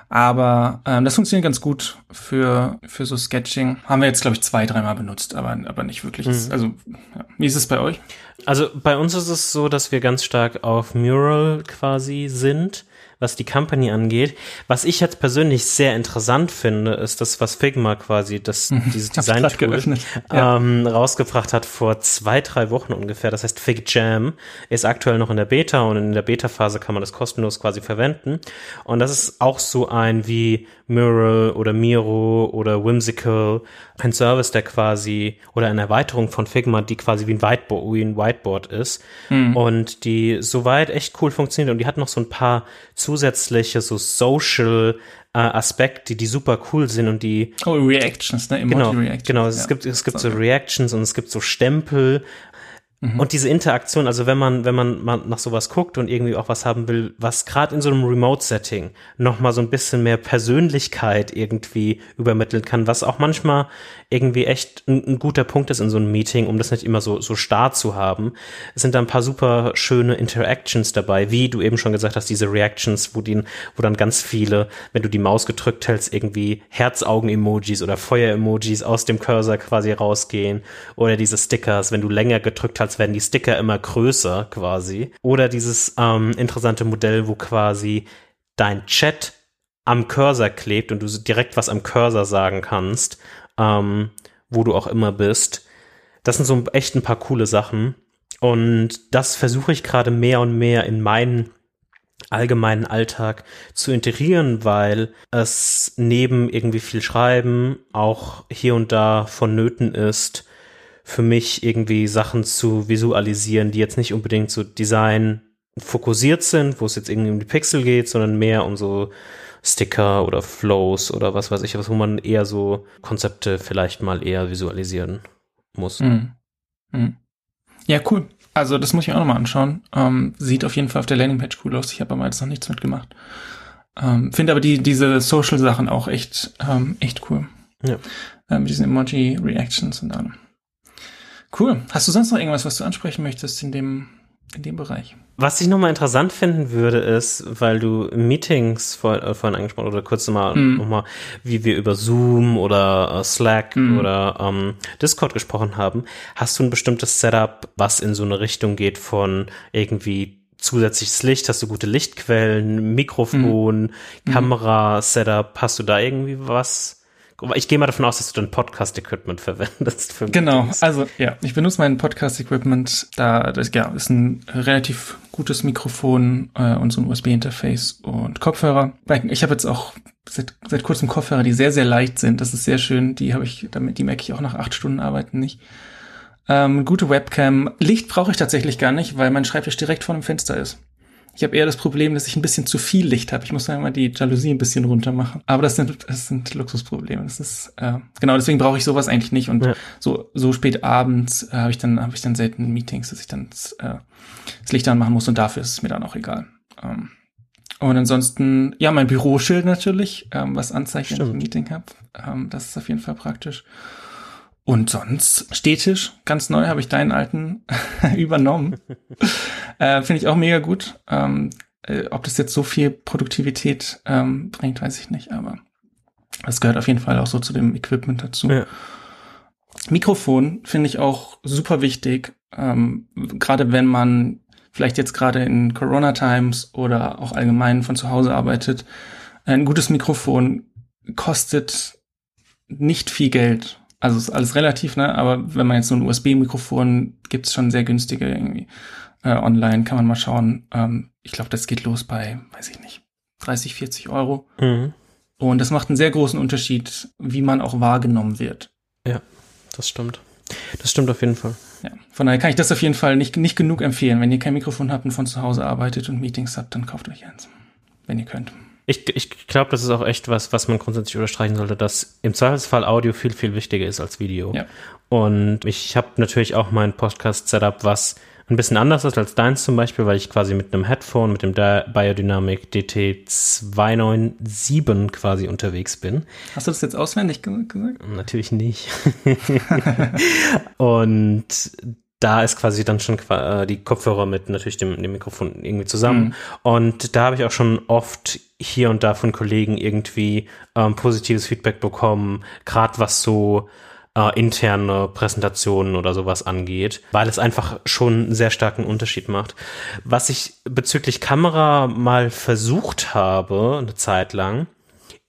Aber ähm, das funktioniert ganz gut für, für so Sketching. Haben wir jetzt, glaube ich, zwei, dreimal benutzt, aber, aber nicht wirklich. Mhm. Also, ja. wie ist es bei euch? Also bei uns ist es so, dass wir ganz stark auf Mural quasi sind was die Company angeht. Was ich jetzt persönlich sehr interessant finde, ist das, was Figma quasi, das, mhm. dieses Design-Tool ja. ähm, rausgebracht hat vor zwei, drei Wochen ungefähr. Das heißt Fig Jam ist aktuell noch in der Beta und in der Beta-Phase kann man das kostenlos quasi verwenden. Und das ist auch so ein wie Mural oder Miro oder Whimsical, ein Service, der quasi oder eine Erweiterung von Figma, die quasi wie ein Whiteboard, wie ein Whiteboard ist mhm. und die soweit echt cool funktioniert und die hat noch so ein paar zu zusätzliche so Social äh, Aspekte, die super cool sind und die Oh, Reactions, ne? genau, Emoji-Reactions. genau, es ja. gibt es gibt so. Reactions und es gibt so Stempel Mhm. und diese Interaktion, also wenn man wenn man mal nach sowas guckt und irgendwie auch was haben will, was gerade in so einem Remote-Setting noch mal so ein bisschen mehr Persönlichkeit irgendwie übermitteln kann, was auch manchmal irgendwie echt ein, ein guter Punkt ist in so einem Meeting, um das nicht immer so so starr zu haben. Es sind da ein paar super schöne Interactions dabei, wie du eben schon gesagt hast, diese Reactions, wo die, wo dann ganz viele, wenn du die Maus gedrückt hältst, irgendwie Herzaugen-Emojis oder Feuer-Emojis aus dem Cursor quasi rausgehen oder diese Stickers, wenn du länger gedrückt hast, werden die Sticker immer größer quasi oder dieses ähm, interessante Modell, wo quasi dein Chat am Cursor klebt und du direkt was am Cursor sagen kannst, ähm, wo du auch immer bist. Das sind so echt ein paar coole Sachen. Und das versuche ich gerade mehr und mehr in meinen allgemeinen Alltag zu integrieren, weil es neben irgendwie viel Schreiben auch hier und da vonnöten ist, für mich irgendwie Sachen zu visualisieren, die jetzt nicht unbedingt so Design fokussiert sind, wo es jetzt irgendwie um die Pixel geht, sondern mehr um so Sticker oder Flows oder was weiß ich, was, wo man eher so Konzepte vielleicht mal eher visualisieren muss. Mhm. Mhm. Ja, cool. Also das muss ich auch nochmal anschauen. Ähm, sieht auf jeden Fall auf der Landingpage cool aus. Ich habe aber jetzt noch nichts mitgemacht. Ähm, Finde aber die, diese Social-Sachen auch echt, ähm, echt cool. Ja. Ähm, mit diesen Emoji-Reactions und allem. Cool. Hast du sonst noch irgendwas, was du ansprechen möchtest in dem, in dem Bereich? Was ich nochmal interessant finden würde, ist, weil du Meetings vor, äh, vorhin angesprochen oder kurz mal Mhm. nochmal, wie wir über Zoom oder äh, Slack Mhm. oder ähm, Discord gesprochen haben, hast du ein bestimmtes Setup, was in so eine Richtung geht von irgendwie zusätzliches Licht, hast du gute Lichtquellen, Mikrofon, Mhm. Kamera-Setup, hast du da irgendwie was? Ich gehe mal davon aus, dass du dann Podcast-Equipment verwendest. Für Genau, also ja, ich benutze mein Podcast-Equipment. Da das ja, ist ein relativ gutes Mikrofon äh, und so ein USB-Interface und Kopfhörer. Ich habe jetzt auch seit, seit kurzem Kopfhörer, die sehr, sehr leicht sind. Das ist sehr schön. Die habe ich, damit, die merke ich auch nach acht Stunden Arbeiten nicht. Ähm, gute Webcam. Licht brauche ich tatsächlich gar nicht, weil mein Schreibtisch direkt vor dem Fenster ist. Ich habe eher das Problem, dass ich ein bisschen zu viel Licht habe. Ich muss dann mal die Jalousie ein bisschen runter machen. Aber das sind, das sind Luxusprobleme. Das ist äh, genau deswegen brauche ich sowas eigentlich nicht. Und Ja. so so spät abends äh, habe ich dann habe ich dann selten Meetings, dass ich dann äh, das Licht anmachen muss. Und dafür ist es mir dann auch egal. Ähm, und ansonsten ja mein Büroschild natürlich, ähm, was anzeigt, wenn ich ein. Meeting habe. Ähm, das ist auf jeden Fall praktisch. Und sonst Stehtisch, ganz neu, habe ich deinen alten übernommen. äh, Finde ich auch mega gut. Ähm, äh, ob das jetzt so viel Produktivität ähm, bringt, weiß ich nicht, aber das gehört auf jeden Fall auch so zu dem Equipment dazu. Ja. Mikrofon finde ich auch super wichtig, ähm, gerade wenn man vielleicht jetzt gerade in Corona Times oder auch allgemein von zu Hause arbeitet. Ein gutes Mikrofon kostet nicht viel Geld. Also ist alles relativ, ne? Aber wenn man jetzt so ein USB-Mikrofon gibt's schon sehr günstige irgendwie äh, online, kann man mal schauen. Ähm, ich glaube, das geht los bei, weiß ich nicht, 30, 40 Euro. Mhm. Und das macht einen sehr großen Unterschied, wie man auch wahrgenommen wird. Das stimmt. Das stimmt auf jeden Fall. Ja, von daher kann ich das auf jeden Fall nicht, nicht genug empfehlen. Wenn ihr kein Mikrofon habt und von zu Hause arbeitet und Meetings habt, dann kauft euch eins. Wenn ihr könnt. Ich, ich glaube, das ist auch echt was, was man grundsätzlich unterstreichen sollte, dass im Zweifelsfall Audio viel, viel wichtiger ist als Video. Ja. Und ich habe natürlich auch mein Podcast-Setup, was ein bisschen anders ist als deins zum Beispiel, weil ich quasi mit einem Headphone, mit dem Biodynamic DT297 quasi unterwegs bin. Hast du das jetzt auswendig ge- gesagt? Natürlich nicht. Und da ist quasi dann schon äh, die Kopfhörer mit natürlich dem, dem Mikrofon irgendwie zusammen. Mhm. Und da habe ich auch schon oft hier und da von Kollegen irgendwie ähm, positives Feedback bekommen, gerade was so äh, interne Präsentationen oder sowas angeht, weil es einfach schon einen sehr starken Unterschied macht. Was ich bezüglich Kamera mal versucht habe, eine Zeit lang,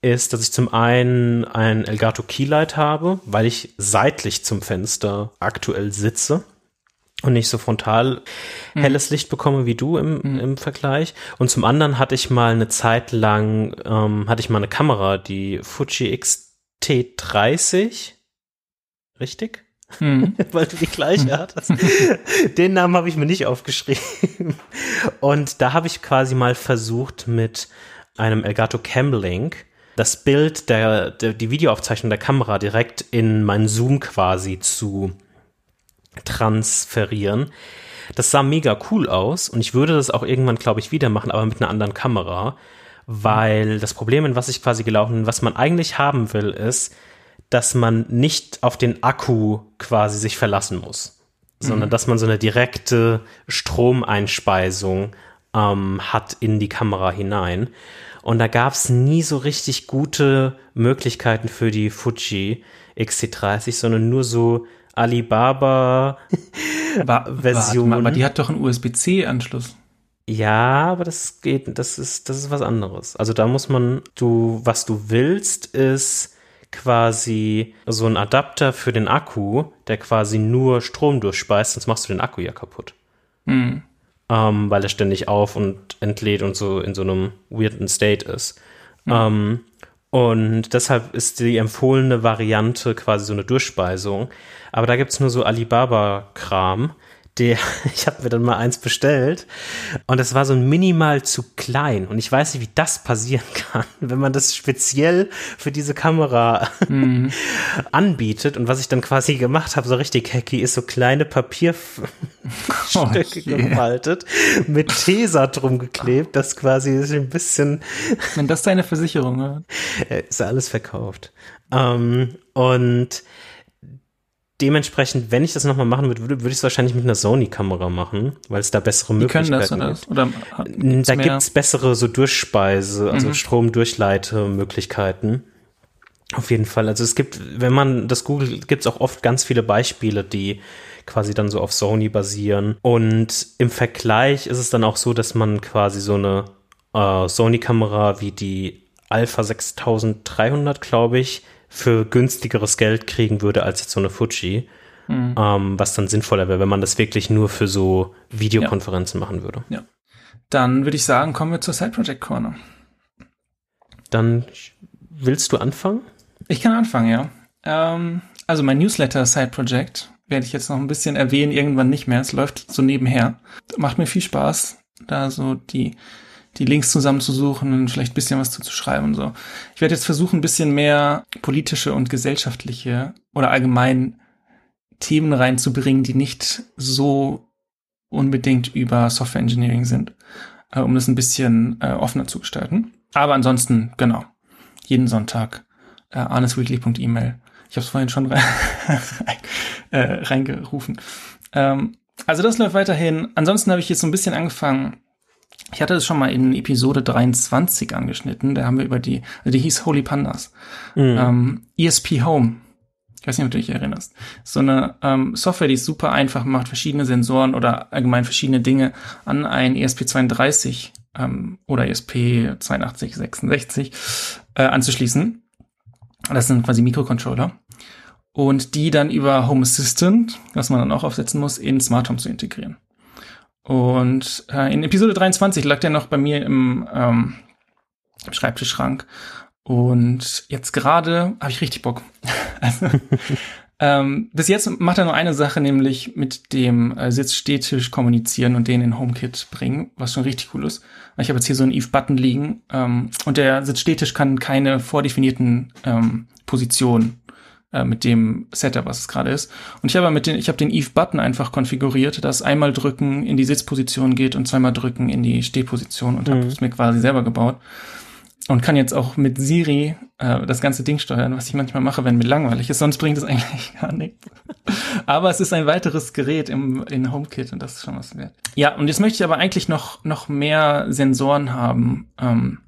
ist, dass ich zum einen ein Elgato Keylight habe, weil ich seitlich zum Fenster aktuell sitze und nicht so frontal helles Licht bekomme wie du im, im Vergleich. Und zum anderen hatte ich mal eine Zeit lang, ähm, hatte ich mal eine Kamera, die Fuji XT30, richtig? mhm. weil du die gleiche hattest. Den Namen habe ich mir nicht aufgeschrieben. Und da habe ich quasi mal versucht mit einem Elgato Camlink das Bild der, der die Videoaufzeichnung der Kamera direkt in meinen Zoom quasi zu transferieren. Das sah mega cool aus und ich würde das auch irgendwann, glaube ich, wieder machen, aber mit einer anderen Kamera, weil das Problem, in was ich quasi gelaufen, was man eigentlich haben will, ist, dass man nicht auf den Akku quasi sich verlassen muss, sondern mhm. dass man so eine direkte Stromeinspeisung ähm, hat in die Kamera hinein. Und da gab es nie so richtig gute Möglichkeiten für die Fuji XT30, sondern nur so Alibaba-Version. aber die hat doch einen USB-C-Anschluss. Ja, aber das geht, das ist, das ist was anderes. Also da muss man, du, was du willst, ist quasi so ein Adapter für den Akku, der quasi nur Strom durchspeist, sonst machst du den Akku ja kaputt. Mhm. Ähm, weil er ständig auf und entlädt und so in so einem weirden State ist. Mhm. Ähm, und deshalb ist die empfohlene Variante quasi so eine Durchspeisung. Aber da gibt es nur so Alibaba-Kram der, ich habe mir dann mal eins bestellt und es war so ein minimal zu klein und ich weiß nicht, wie das passieren kann, wenn man das speziell für diese Kamera mhm. anbietet und was ich dann quasi gemacht habe, so richtig hacky, ist so kleine Papierstücke oh, gefaltet, mit Tesa drum geklebt, das quasi ein bisschen Wenn das deine Versicherung hat. Ist alles verkauft. Ähm, und dementsprechend, wenn ich das nochmal machen würde, würde, würde ich es wahrscheinlich mit einer Sony-Kamera machen, weil es da bessere Die Möglichkeiten gibt. Oder da gibt es bessere so Durchspeise, also mhm. Stromdurchleitemöglichkeiten. Auf jeden Fall. Also es gibt, wenn man das googelt, gibt es auch oft ganz viele Beispiele, die quasi dann so auf Sony basieren. Und im Vergleich ist es dann auch so, dass man quasi so eine äh, Sony-Kamera wie die Alpha 6300, glaube ich, für günstigeres Geld kriegen würde als jetzt so eine Fuji. Mhm. Ähm, was dann sinnvoller wäre, wenn man das wirklich nur für so Videokonferenzen ja. machen würde. Ja. Dann würde ich sagen, kommen wir zur Side Project Corner. Dann willst du anfangen? Ich kann anfangen, ja. Ähm, also mein Newsletter Side Project werde ich jetzt noch ein bisschen erwähnen, irgendwann nicht mehr. Es läuft so nebenher. Macht mir viel Spaß, da so die die Links zusammenzusuchen und vielleicht ein bisschen was zu schreiben und so. Ich werde jetzt versuchen, ein bisschen mehr politische und gesellschaftliche oder allgemein Themen reinzubringen, die nicht so unbedingt über Software Engineering sind, äh, um das ein bisschen äh, offener zu gestalten. Aber ansonsten, genau, jeden Sonntag äh, arnesweekly.email. Ich habe es vorhin schon rein, äh, reingerufen. Ähm, also das läuft weiterhin. Ansonsten habe ich jetzt so ein bisschen angefangen, ich hatte das schon mal in Episode 23 angeschnitten. Da haben wir über die, also die hieß Holy Pandas. Mhm. Ähm, ESP Home. Ich weiß nicht, ob du dich erinnerst. So eine ähm, Software, die es super einfach macht, verschiedene Sensoren oder allgemein verschiedene Dinge an ein ESP32 ähm, oder ESP8266 äh, anzuschließen. Das sind quasi Mikrocontroller. Und die dann über Home Assistant, was man dann auch aufsetzen muss, in Smart Home zu integrieren. Und äh, in Episode 23 lag der noch bei mir im ähm, Schreibtischschrank. Und jetzt gerade habe ich richtig Bock. also, ähm, bis jetzt macht er nur eine Sache, nämlich mit dem äh, Sitzstehtisch kommunizieren und den in HomeKit bringen, was schon richtig cool ist. Ich habe jetzt hier so einen Eve-Button liegen ähm, und der Sitzstehtisch kann keine vordefinierten ähm, Positionen äh, mit dem Setup, was es gerade ist. Und ich habe mit den, ich habe den Eve-Button einfach konfiguriert, dass einmal drücken in die Sitzposition geht und zweimal drücken in die Stehposition und mhm. habe es mir quasi selber gebaut. Und kann jetzt auch mit Siri äh, das ganze Ding steuern, was ich manchmal mache, wenn mir langweilig ist. Sonst bringt es eigentlich gar nichts. aber es ist ein weiteres Gerät im in HomeKit und das ist schon was wert. Ja, und jetzt möchte ich aber eigentlich noch noch mehr Sensoren haben. Ähm,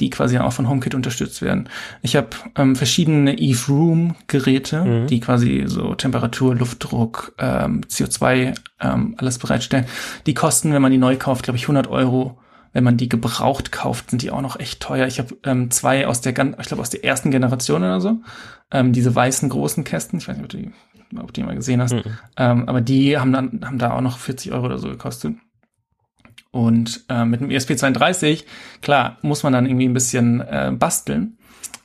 die quasi auch von HomeKit unterstützt werden. Ich habe ähm, verschiedene Eve Room Geräte, mhm. die quasi so Temperatur, Luftdruck, ähm, CO2 ähm, alles bereitstellen. Die kosten, wenn man die neu kauft, glaube ich 100 Euro. Wenn man die gebraucht kauft, sind die auch noch echt teuer. Ich habe ähm, zwei aus der, ich glaube aus der ersten Generation oder so, ähm, diese weißen großen Kästen. Ich weiß nicht, ob du die, ob du die mal gesehen hast. Mhm. Ähm, aber die haben dann haben da auch noch 40 Euro oder so gekostet. Und äh, mit dem ESP32, klar, muss man dann irgendwie ein bisschen äh, basteln.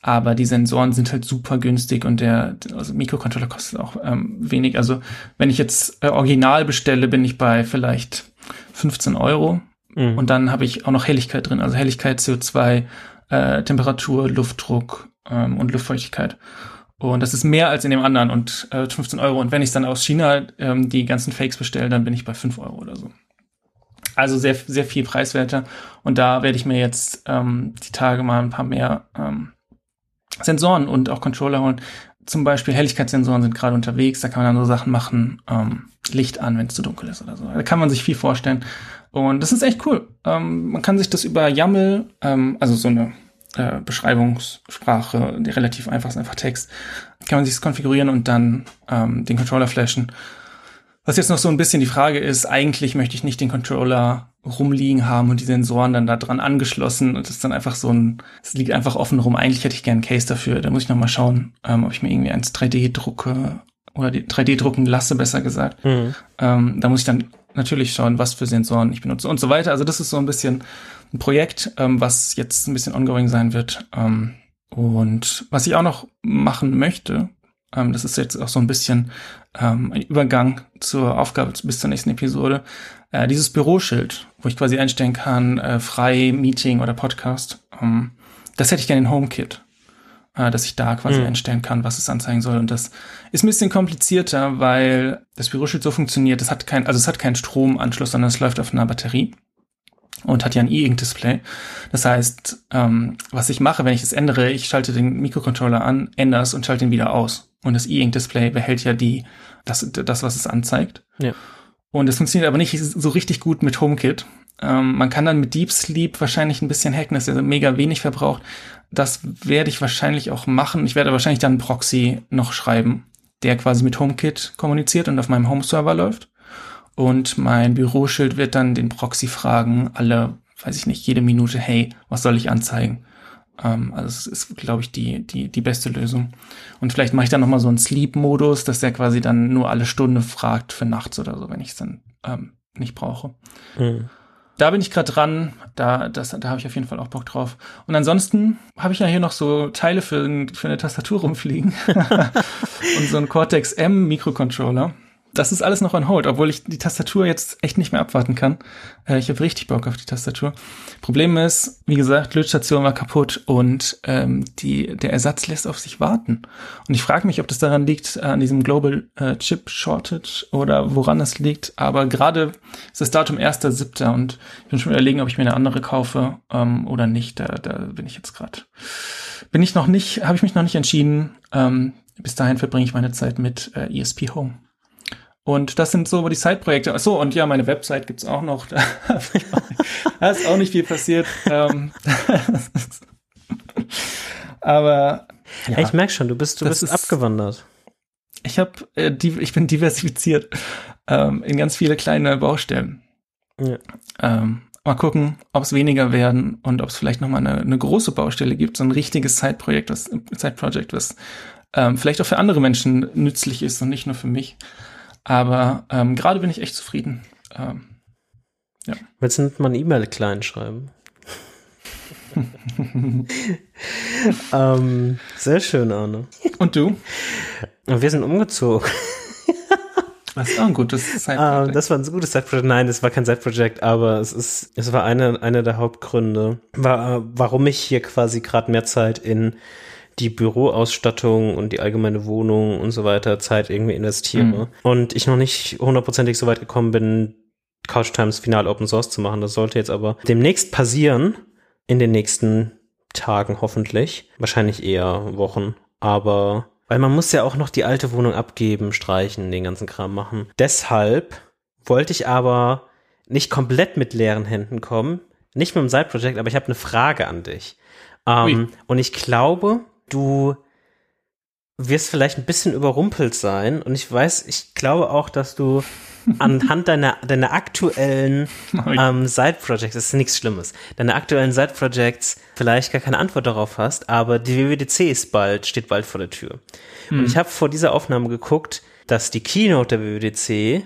aber die Sensoren sind halt super günstig und der also Mikrocontroller kostet auch ähm, wenig. Also wenn ich jetzt äh, original bestelle, bin ich bei vielleicht 15 Euro mhm. und dann habe ich auch noch Helligkeit drin, also Helligkeit, CO2, äh, Temperatur, Luftdruck ähm, und Luftfeuchtigkeit. Und das ist mehr als in dem anderen und äh, 15 Euro. Und wenn ich dann aus China ähm, die ganzen Fakes bestelle, dann bin ich bei 5 Euro oder so. Also sehr, sehr viel preiswerter. Und da werde ich mir jetzt ähm, die Tage mal ein paar mehr ähm, Sensoren und auch Controller holen. Zum Beispiel Helligkeitssensoren sind gerade unterwegs, da kann man dann so Sachen machen, ähm, Licht an, wenn es zu dunkel ist oder so. Da kann man sich viel vorstellen. Und das ist echt cool. Ähm, man kann sich das über YAML, ähm, also so eine äh, Beschreibungssprache, die relativ einfach ist, einfach Text, kann man sich das konfigurieren und dann ähm, den Controller flashen. Was jetzt noch so ein bisschen die Frage ist, eigentlich möchte ich nicht den Controller rumliegen haben und die Sensoren dann da dran angeschlossen und das ist dann einfach so ein, es liegt einfach offen rum. Eigentlich hätte ich gerne einen Case dafür. Da muss ich noch mal schauen, ähm, ob ich mir irgendwie eins 3D drucke oder die 3D drucken lasse, besser gesagt. Mhm. Ähm, da muss ich dann natürlich schauen, was für Sensoren ich benutze und so weiter. Also das ist so ein bisschen ein Projekt, ähm, was jetzt ein bisschen ongoing sein wird. Ähm, und was ich auch noch machen möchte, ähm, das ist jetzt auch so ein bisschen ähm, ein Übergang zur Aufgabe bis zur nächsten Episode, äh, dieses Büroschild, wo ich quasi einstellen kann, äh, frei, Meeting oder Podcast, ähm, das hätte ich gerne in HomeKit äh, dass ich da quasi mhm. einstellen kann, was es anzeigen soll. Und das ist ein bisschen komplizierter, weil das Büroschild so funktioniert, es hat kein, also es hat keinen Stromanschluss, sondern es läuft auf einer Batterie und hat ja ein E-Ink-Display. Das heißt, ähm, was ich mache, wenn ich es ändere, ich schalte den Mikrocontroller an, ändere es und schalte ihn wieder aus. Und das E-Ink-Display behält ja die, das, das, was es anzeigt. Ja. Und es funktioniert aber nicht so richtig gut mit HomeKit. Ähm, man kann dann mit Deep Sleep wahrscheinlich ein bisschen hacken, dass er mega wenig verbraucht. Das werde ich wahrscheinlich auch machen. Ich werde wahrscheinlich dann einen Proxy noch schreiben, der quasi mit HomeKit kommuniziert und auf meinem Home-Server läuft. Und mein Büroschild wird dann den Proxy fragen, alle, weiß ich nicht, jede Minute, hey, was soll ich anzeigen? Ähm, also es ist, glaube ich, die, die, die beste Lösung. Und vielleicht mache ich dann nochmal so einen Sleep-Modus, dass der quasi dann nur alle Stunde fragt für nachts oder so, wenn ich es dann ähm, nicht brauche. Mhm da bin ich gerade dran. Da, das, da habe ich auf jeden Fall auch Bock drauf. Und ansonsten habe ich ja hier noch so Teile für, für eine Tastatur rumfliegen und so einen Cortex M Mikrocontroller das ist alles noch on hold, obwohl ich die Tastatur jetzt echt nicht mehr abwarten kann. Äh, ich habe richtig Bock auf die Tastatur. Problem ist, wie gesagt, Lötstation war kaputt und ähm, die, der Ersatz lässt auf sich warten. Und ich frage mich, ob das daran liegt, äh, an diesem Global äh, Chip Shortage oder woran das liegt. Aber gerade ist das Datum 1.7. und ich bin schon überlegen, ob ich mir eine andere kaufe ähm, oder nicht. Da, da bin ich jetzt gerade. Bin ich noch nicht, habe ich mich noch nicht entschieden. Ähm, bis dahin verbringe ich meine Zeit mit äh, ESP Home. Und das sind so die Side-Projekte. So und ja, meine Website gibt's auch noch. Da, ist auch nicht viel passiert. Ähm, aber ja, ich merke schon, du bist du bist ist, abgewandert. Ich habe äh, die, ich bin diversifiziert ähm, in ganz viele kleine Baustellen. Ja. Ähm, mal gucken, ob es weniger werden und ob es vielleicht noch mal eine, eine große Baustelle gibt, so ein richtiges Side-Projekt, was Side-Project, was ähm, vielleicht auch für andere Menschen nützlich ist und nicht nur für mich. Aber ähm, gerade bin ich echt zufrieden. Ähm, ja. Willst du mal eine E-Mail klein schreiben? ähm, sehr schön, Arne. Und du? Wir sind umgezogen. Das ist auch ein gutes Side-Project. Uh, das war ein gutes Side-Project. Nein, das war kein Side-Project, aber es ist, es war eine, eine der Hauptgründe, war, warum ich hier quasi gerade mehr Zeit in die Büroausstattung und die allgemeine Wohnung und so weiter Zeit irgendwie investiere. Mhm. Und ich noch nicht hundertprozentig so weit gekommen bin, Couch Times final Open Source zu machen. Das sollte jetzt aber demnächst passieren, in den nächsten Tagen hoffentlich. Wahrscheinlich eher Wochen. Aber weil man muss ja auch noch die alte Wohnung abgeben, streichen, den ganzen Kram machen. Deshalb wollte ich aber nicht komplett mit leeren Händen kommen. Nicht mit dem Side-Project, aber ich habe eine Frage an dich. Ähm, und ich glaube, du wirst vielleicht ein bisschen überrumpelt sein. Und ich weiß, ich glaube auch, dass du anhand deiner, deiner aktuellen ähm, Side-Projects, das ist nichts Schlimmes, deine aktuellen Side-Projects vielleicht gar keine Antwort darauf hast, aber die WWDC ist bald, steht bald vor der Tür. Hm. Und ich habe vor dieser Aufnahme geguckt, dass die Keynote der WWDC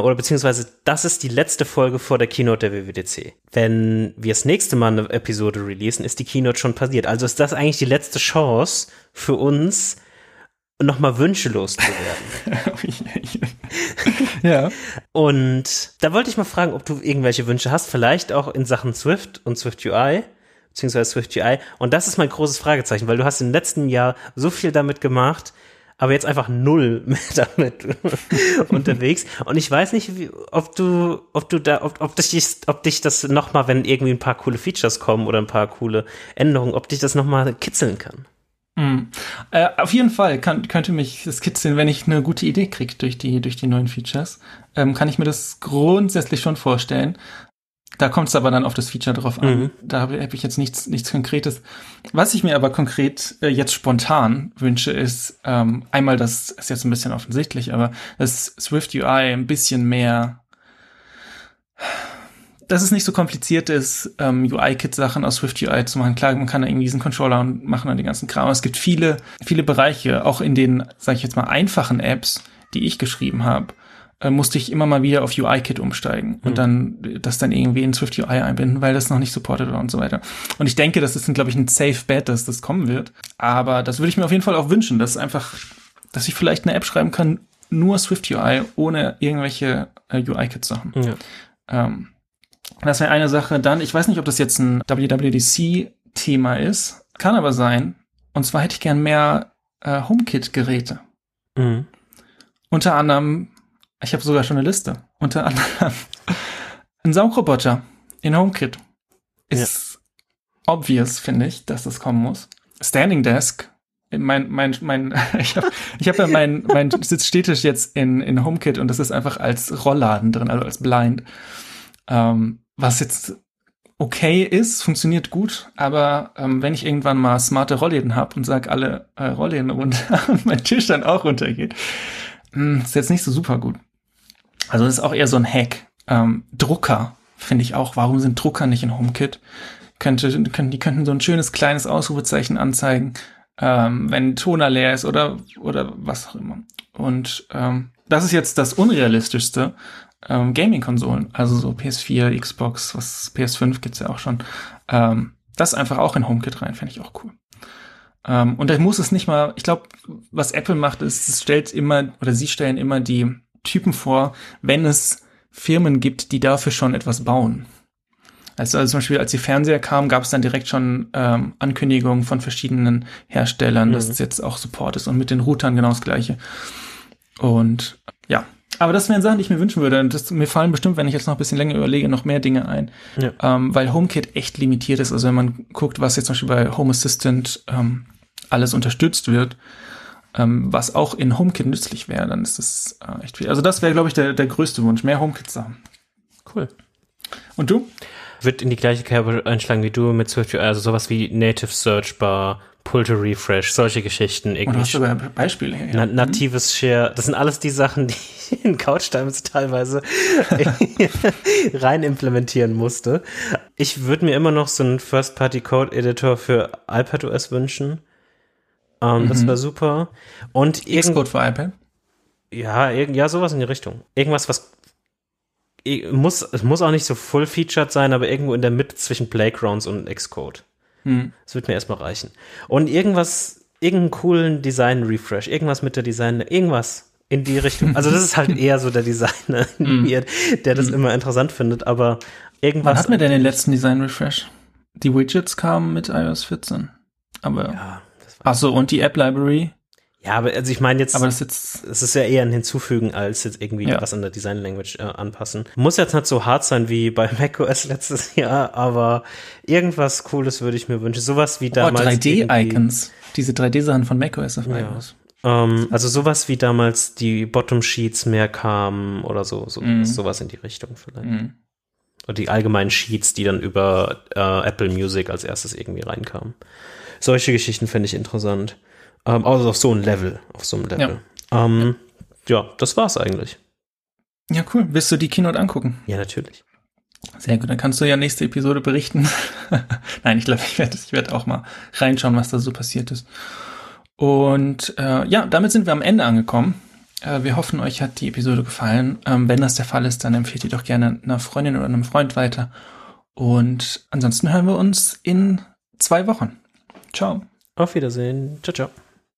oder beziehungsweise das ist die letzte Folge vor der Keynote der WWDC. Wenn wir das nächste Mal eine Episode releasen, ist die Keynote schon passiert. Also ist das eigentlich die letzte Chance für uns, nochmal Wünsche loszuwerden. ja. Und da wollte ich mal fragen, ob du irgendwelche Wünsche hast, vielleicht auch in Sachen Swift und Swift UI beziehungsweise Swift UI. Und das ist mein großes Fragezeichen, weil du hast im letzten Jahr so viel damit gemacht, aber jetzt einfach null damit unterwegs. Und ich weiß nicht, wie, ob du, ob du da, ob, ob dich, ob dich das nochmal, wenn irgendwie ein paar coole Features kommen oder ein paar coole Änderungen, ob dich das nochmal kitzeln kann. Mm. Äh, auf jeden Fall kann, könnte mich das kitzeln, wenn ich eine gute Idee kriege durch die, durch die neuen Features. Ähm, kann ich mir das grundsätzlich schon vorstellen. Da kommt es aber dann auf das Feature drauf an. Mhm. Da habe hab ich jetzt nichts, nichts Konkretes. Was ich mir aber konkret äh, jetzt spontan wünsche, ist ähm, einmal, das ist jetzt ein bisschen offensichtlich, aber dass Swift UI ein bisschen mehr, dass es nicht so kompliziert ist, ähm, UI-Kit-Sachen aus Swift UI zu machen. Klar, man kann da irgendwie diesen Controller und machen dann die ganzen Kram. Es gibt viele, viele Bereiche, auch in den, sage ich jetzt mal, einfachen Apps, die ich geschrieben habe, äh, musste ich immer mal wieder auf UI-Kit umsteigen und mhm. dann das dann irgendwie in Swift UI einbinden, weil das noch nicht supported war und so weiter. Und ich denke, das ist, glaube ich, ein Safe Bet, dass das kommen wird. Aber das würde ich mir auf jeden Fall auch wünschen, dass einfach, dass ich vielleicht eine App schreiben kann, nur Swift UI, ohne irgendwelche äh, UI-Kit-Sachen. Ja. Ähm, das wäre eine Sache. Dann, ich weiß nicht, ob das jetzt ein WWDC-Thema ist, kann aber sein. Und zwar hätte ich gern mehr äh, HomeKit-Geräte. Mhm. Unter anderem ich habe sogar schon eine Liste. Unter anderem ein Saugroboter in HomeKit. Ist ja. obvious, finde ich, dass das kommen muss. Standing Desk. Mein, mein, mein, ich habe ich hab ja mein, mein Sitz stetisch jetzt in, in HomeKit und das ist einfach als Rollladen drin, also als Blind. Ähm, was jetzt okay ist, funktioniert gut, aber ähm, wenn ich irgendwann mal smarte Rollläden habe und sag alle äh, Rollläden runter und mein Tisch dann auch runtergeht, mh, hm, ist jetzt nicht so super gut. Also das ist auch eher so ein Hack. Ähm, Drucker finde ich auch. Warum sind Drucker nicht in HomeKit? Könnte, könnten, die könnten so ein schönes kleines Ausrufezeichen anzeigen, ähm, wenn Toner leer ist oder, oder was auch immer. Und ähm, das ist jetzt das unrealistischste. Ähm, Gaming-Konsolen, also so PS4, Xbox, was PS5 gibt's ja auch schon. Ähm, das einfach auch in HomeKit rein, fände ich auch cool. Ähm, und da muss es nicht mal, ich glaube, was Apple macht, ist, es stellt immer, oder sie stellen immer die Typen vor, wenn es Firmen gibt, die dafür schon etwas bauen. Also, also zum Beispiel, als die Fernseher kamen, gab es dann direkt schon ähm, Ankündigungen von verschiedenen Herstellern, mhm. dass es jetzt auch Support ist und mit den Routern genau das gleiche. Und ja, aber das wären Sachen, die ich mir wünschen würde. Und das, mir fallen bestimmt, wenn ich jetzt noch ein bisschen länger überlege, noch mehr Dinge ein. Ja. Ähm, weil HomeKit echt limitiert ist. Also wenn man guckt, was jetzt zum Beispiel bei Home Assistant ähm, alles unterstützt wird, ähm, was auch in HomeKit nützlich wäre, dann ist das äh, echt viel. Also das wäre, glaube ich, der, der größte Wunsch, mehr HomeKits haben. Cool. Und du? Wird in die gleiche Kerbe einschlagen wie du mit SwiftUI, also sowas wie Native Search Bar, Pull to Refresh, solche Geschichten. Irgendwie. Und hast du sogar Beispiele. Ja. Na, natives Share, das sind alles die Sachen, die ich in Couchtimes teilweise rein implementieren musste. Ich würde mir immer noch so einen First-Party-Code-Editor für iPadOS wünschen. Ähm, mhm. Das war super. Und Xcode für iPad? Ja, ja, sowas in die Richtung. Irgendwas, was muss, es muss auch nicht so full-featured sein, aber irgendwo in der Mitte zwischen Playgrounds und Xcode. Hm. Das wird mir erstmal reichen. Und irgendwas, irgendeinen coolen Design-Refresh, irgendwas mit der Design, irgendwas in die Richtung. Also das ist halt eher so der Designer in mir, der das hm. immer interessant findet, aber irgendwas. Wann hatten wir denn den letzten Design-Refresh? Die Widgets kamen mit iOS 14. Aber. Ja. Ach so, und die App Library? Ja, aber also ich meine jetzt, aber das jetzt, es ist ja eher ein Hinzufügen als jetzt irgendwie ja. was an der Design Language äh, anpassen. Muss jetzt nicht so hart sein wie bei macOS letztes Jahr, aber irgendwas Cooles würde ich mir wünschen. Sowas wie damals. Oh, 3D-Icons. Diese 3D-Sachen von macOS auf iOS. Ja. Ähm, also sowas wie damals die Bottom Sheets mehr kamen oder so, so mm. sowas in die Richtung vielleicht. Mm. Oder die allgemeinen Sheets, die dann über äh, Apple Music als erstes irgendwie reinkamen. Solche Geschichten fände ich interessant. Ähm, also auf so einem Level, auf so einem Level. Ja. Ähm, ja, das war's eigentlich. Ja, cool. Willst du die Keynote angucken? Ja, natürlich. Sehr gut, dann kannst du ja nächste Episode berichten. Nein, ich glaube, ich werde ich werd auch mal reinschauen, was da so passiert ist. Und äh, ja, damit sind wir am Ende angekommen. Äh, wir hoffen, euch hat die Episode gefallen. Ähm, wenn das der Fall ist, dann empfehlt ihr doch gerne einer Freundin oder einem Freund weiter. Und ansonsten hören wir uns in zwei Wochen. Ciao. Auf Wiedersehen. Ciao, ciao.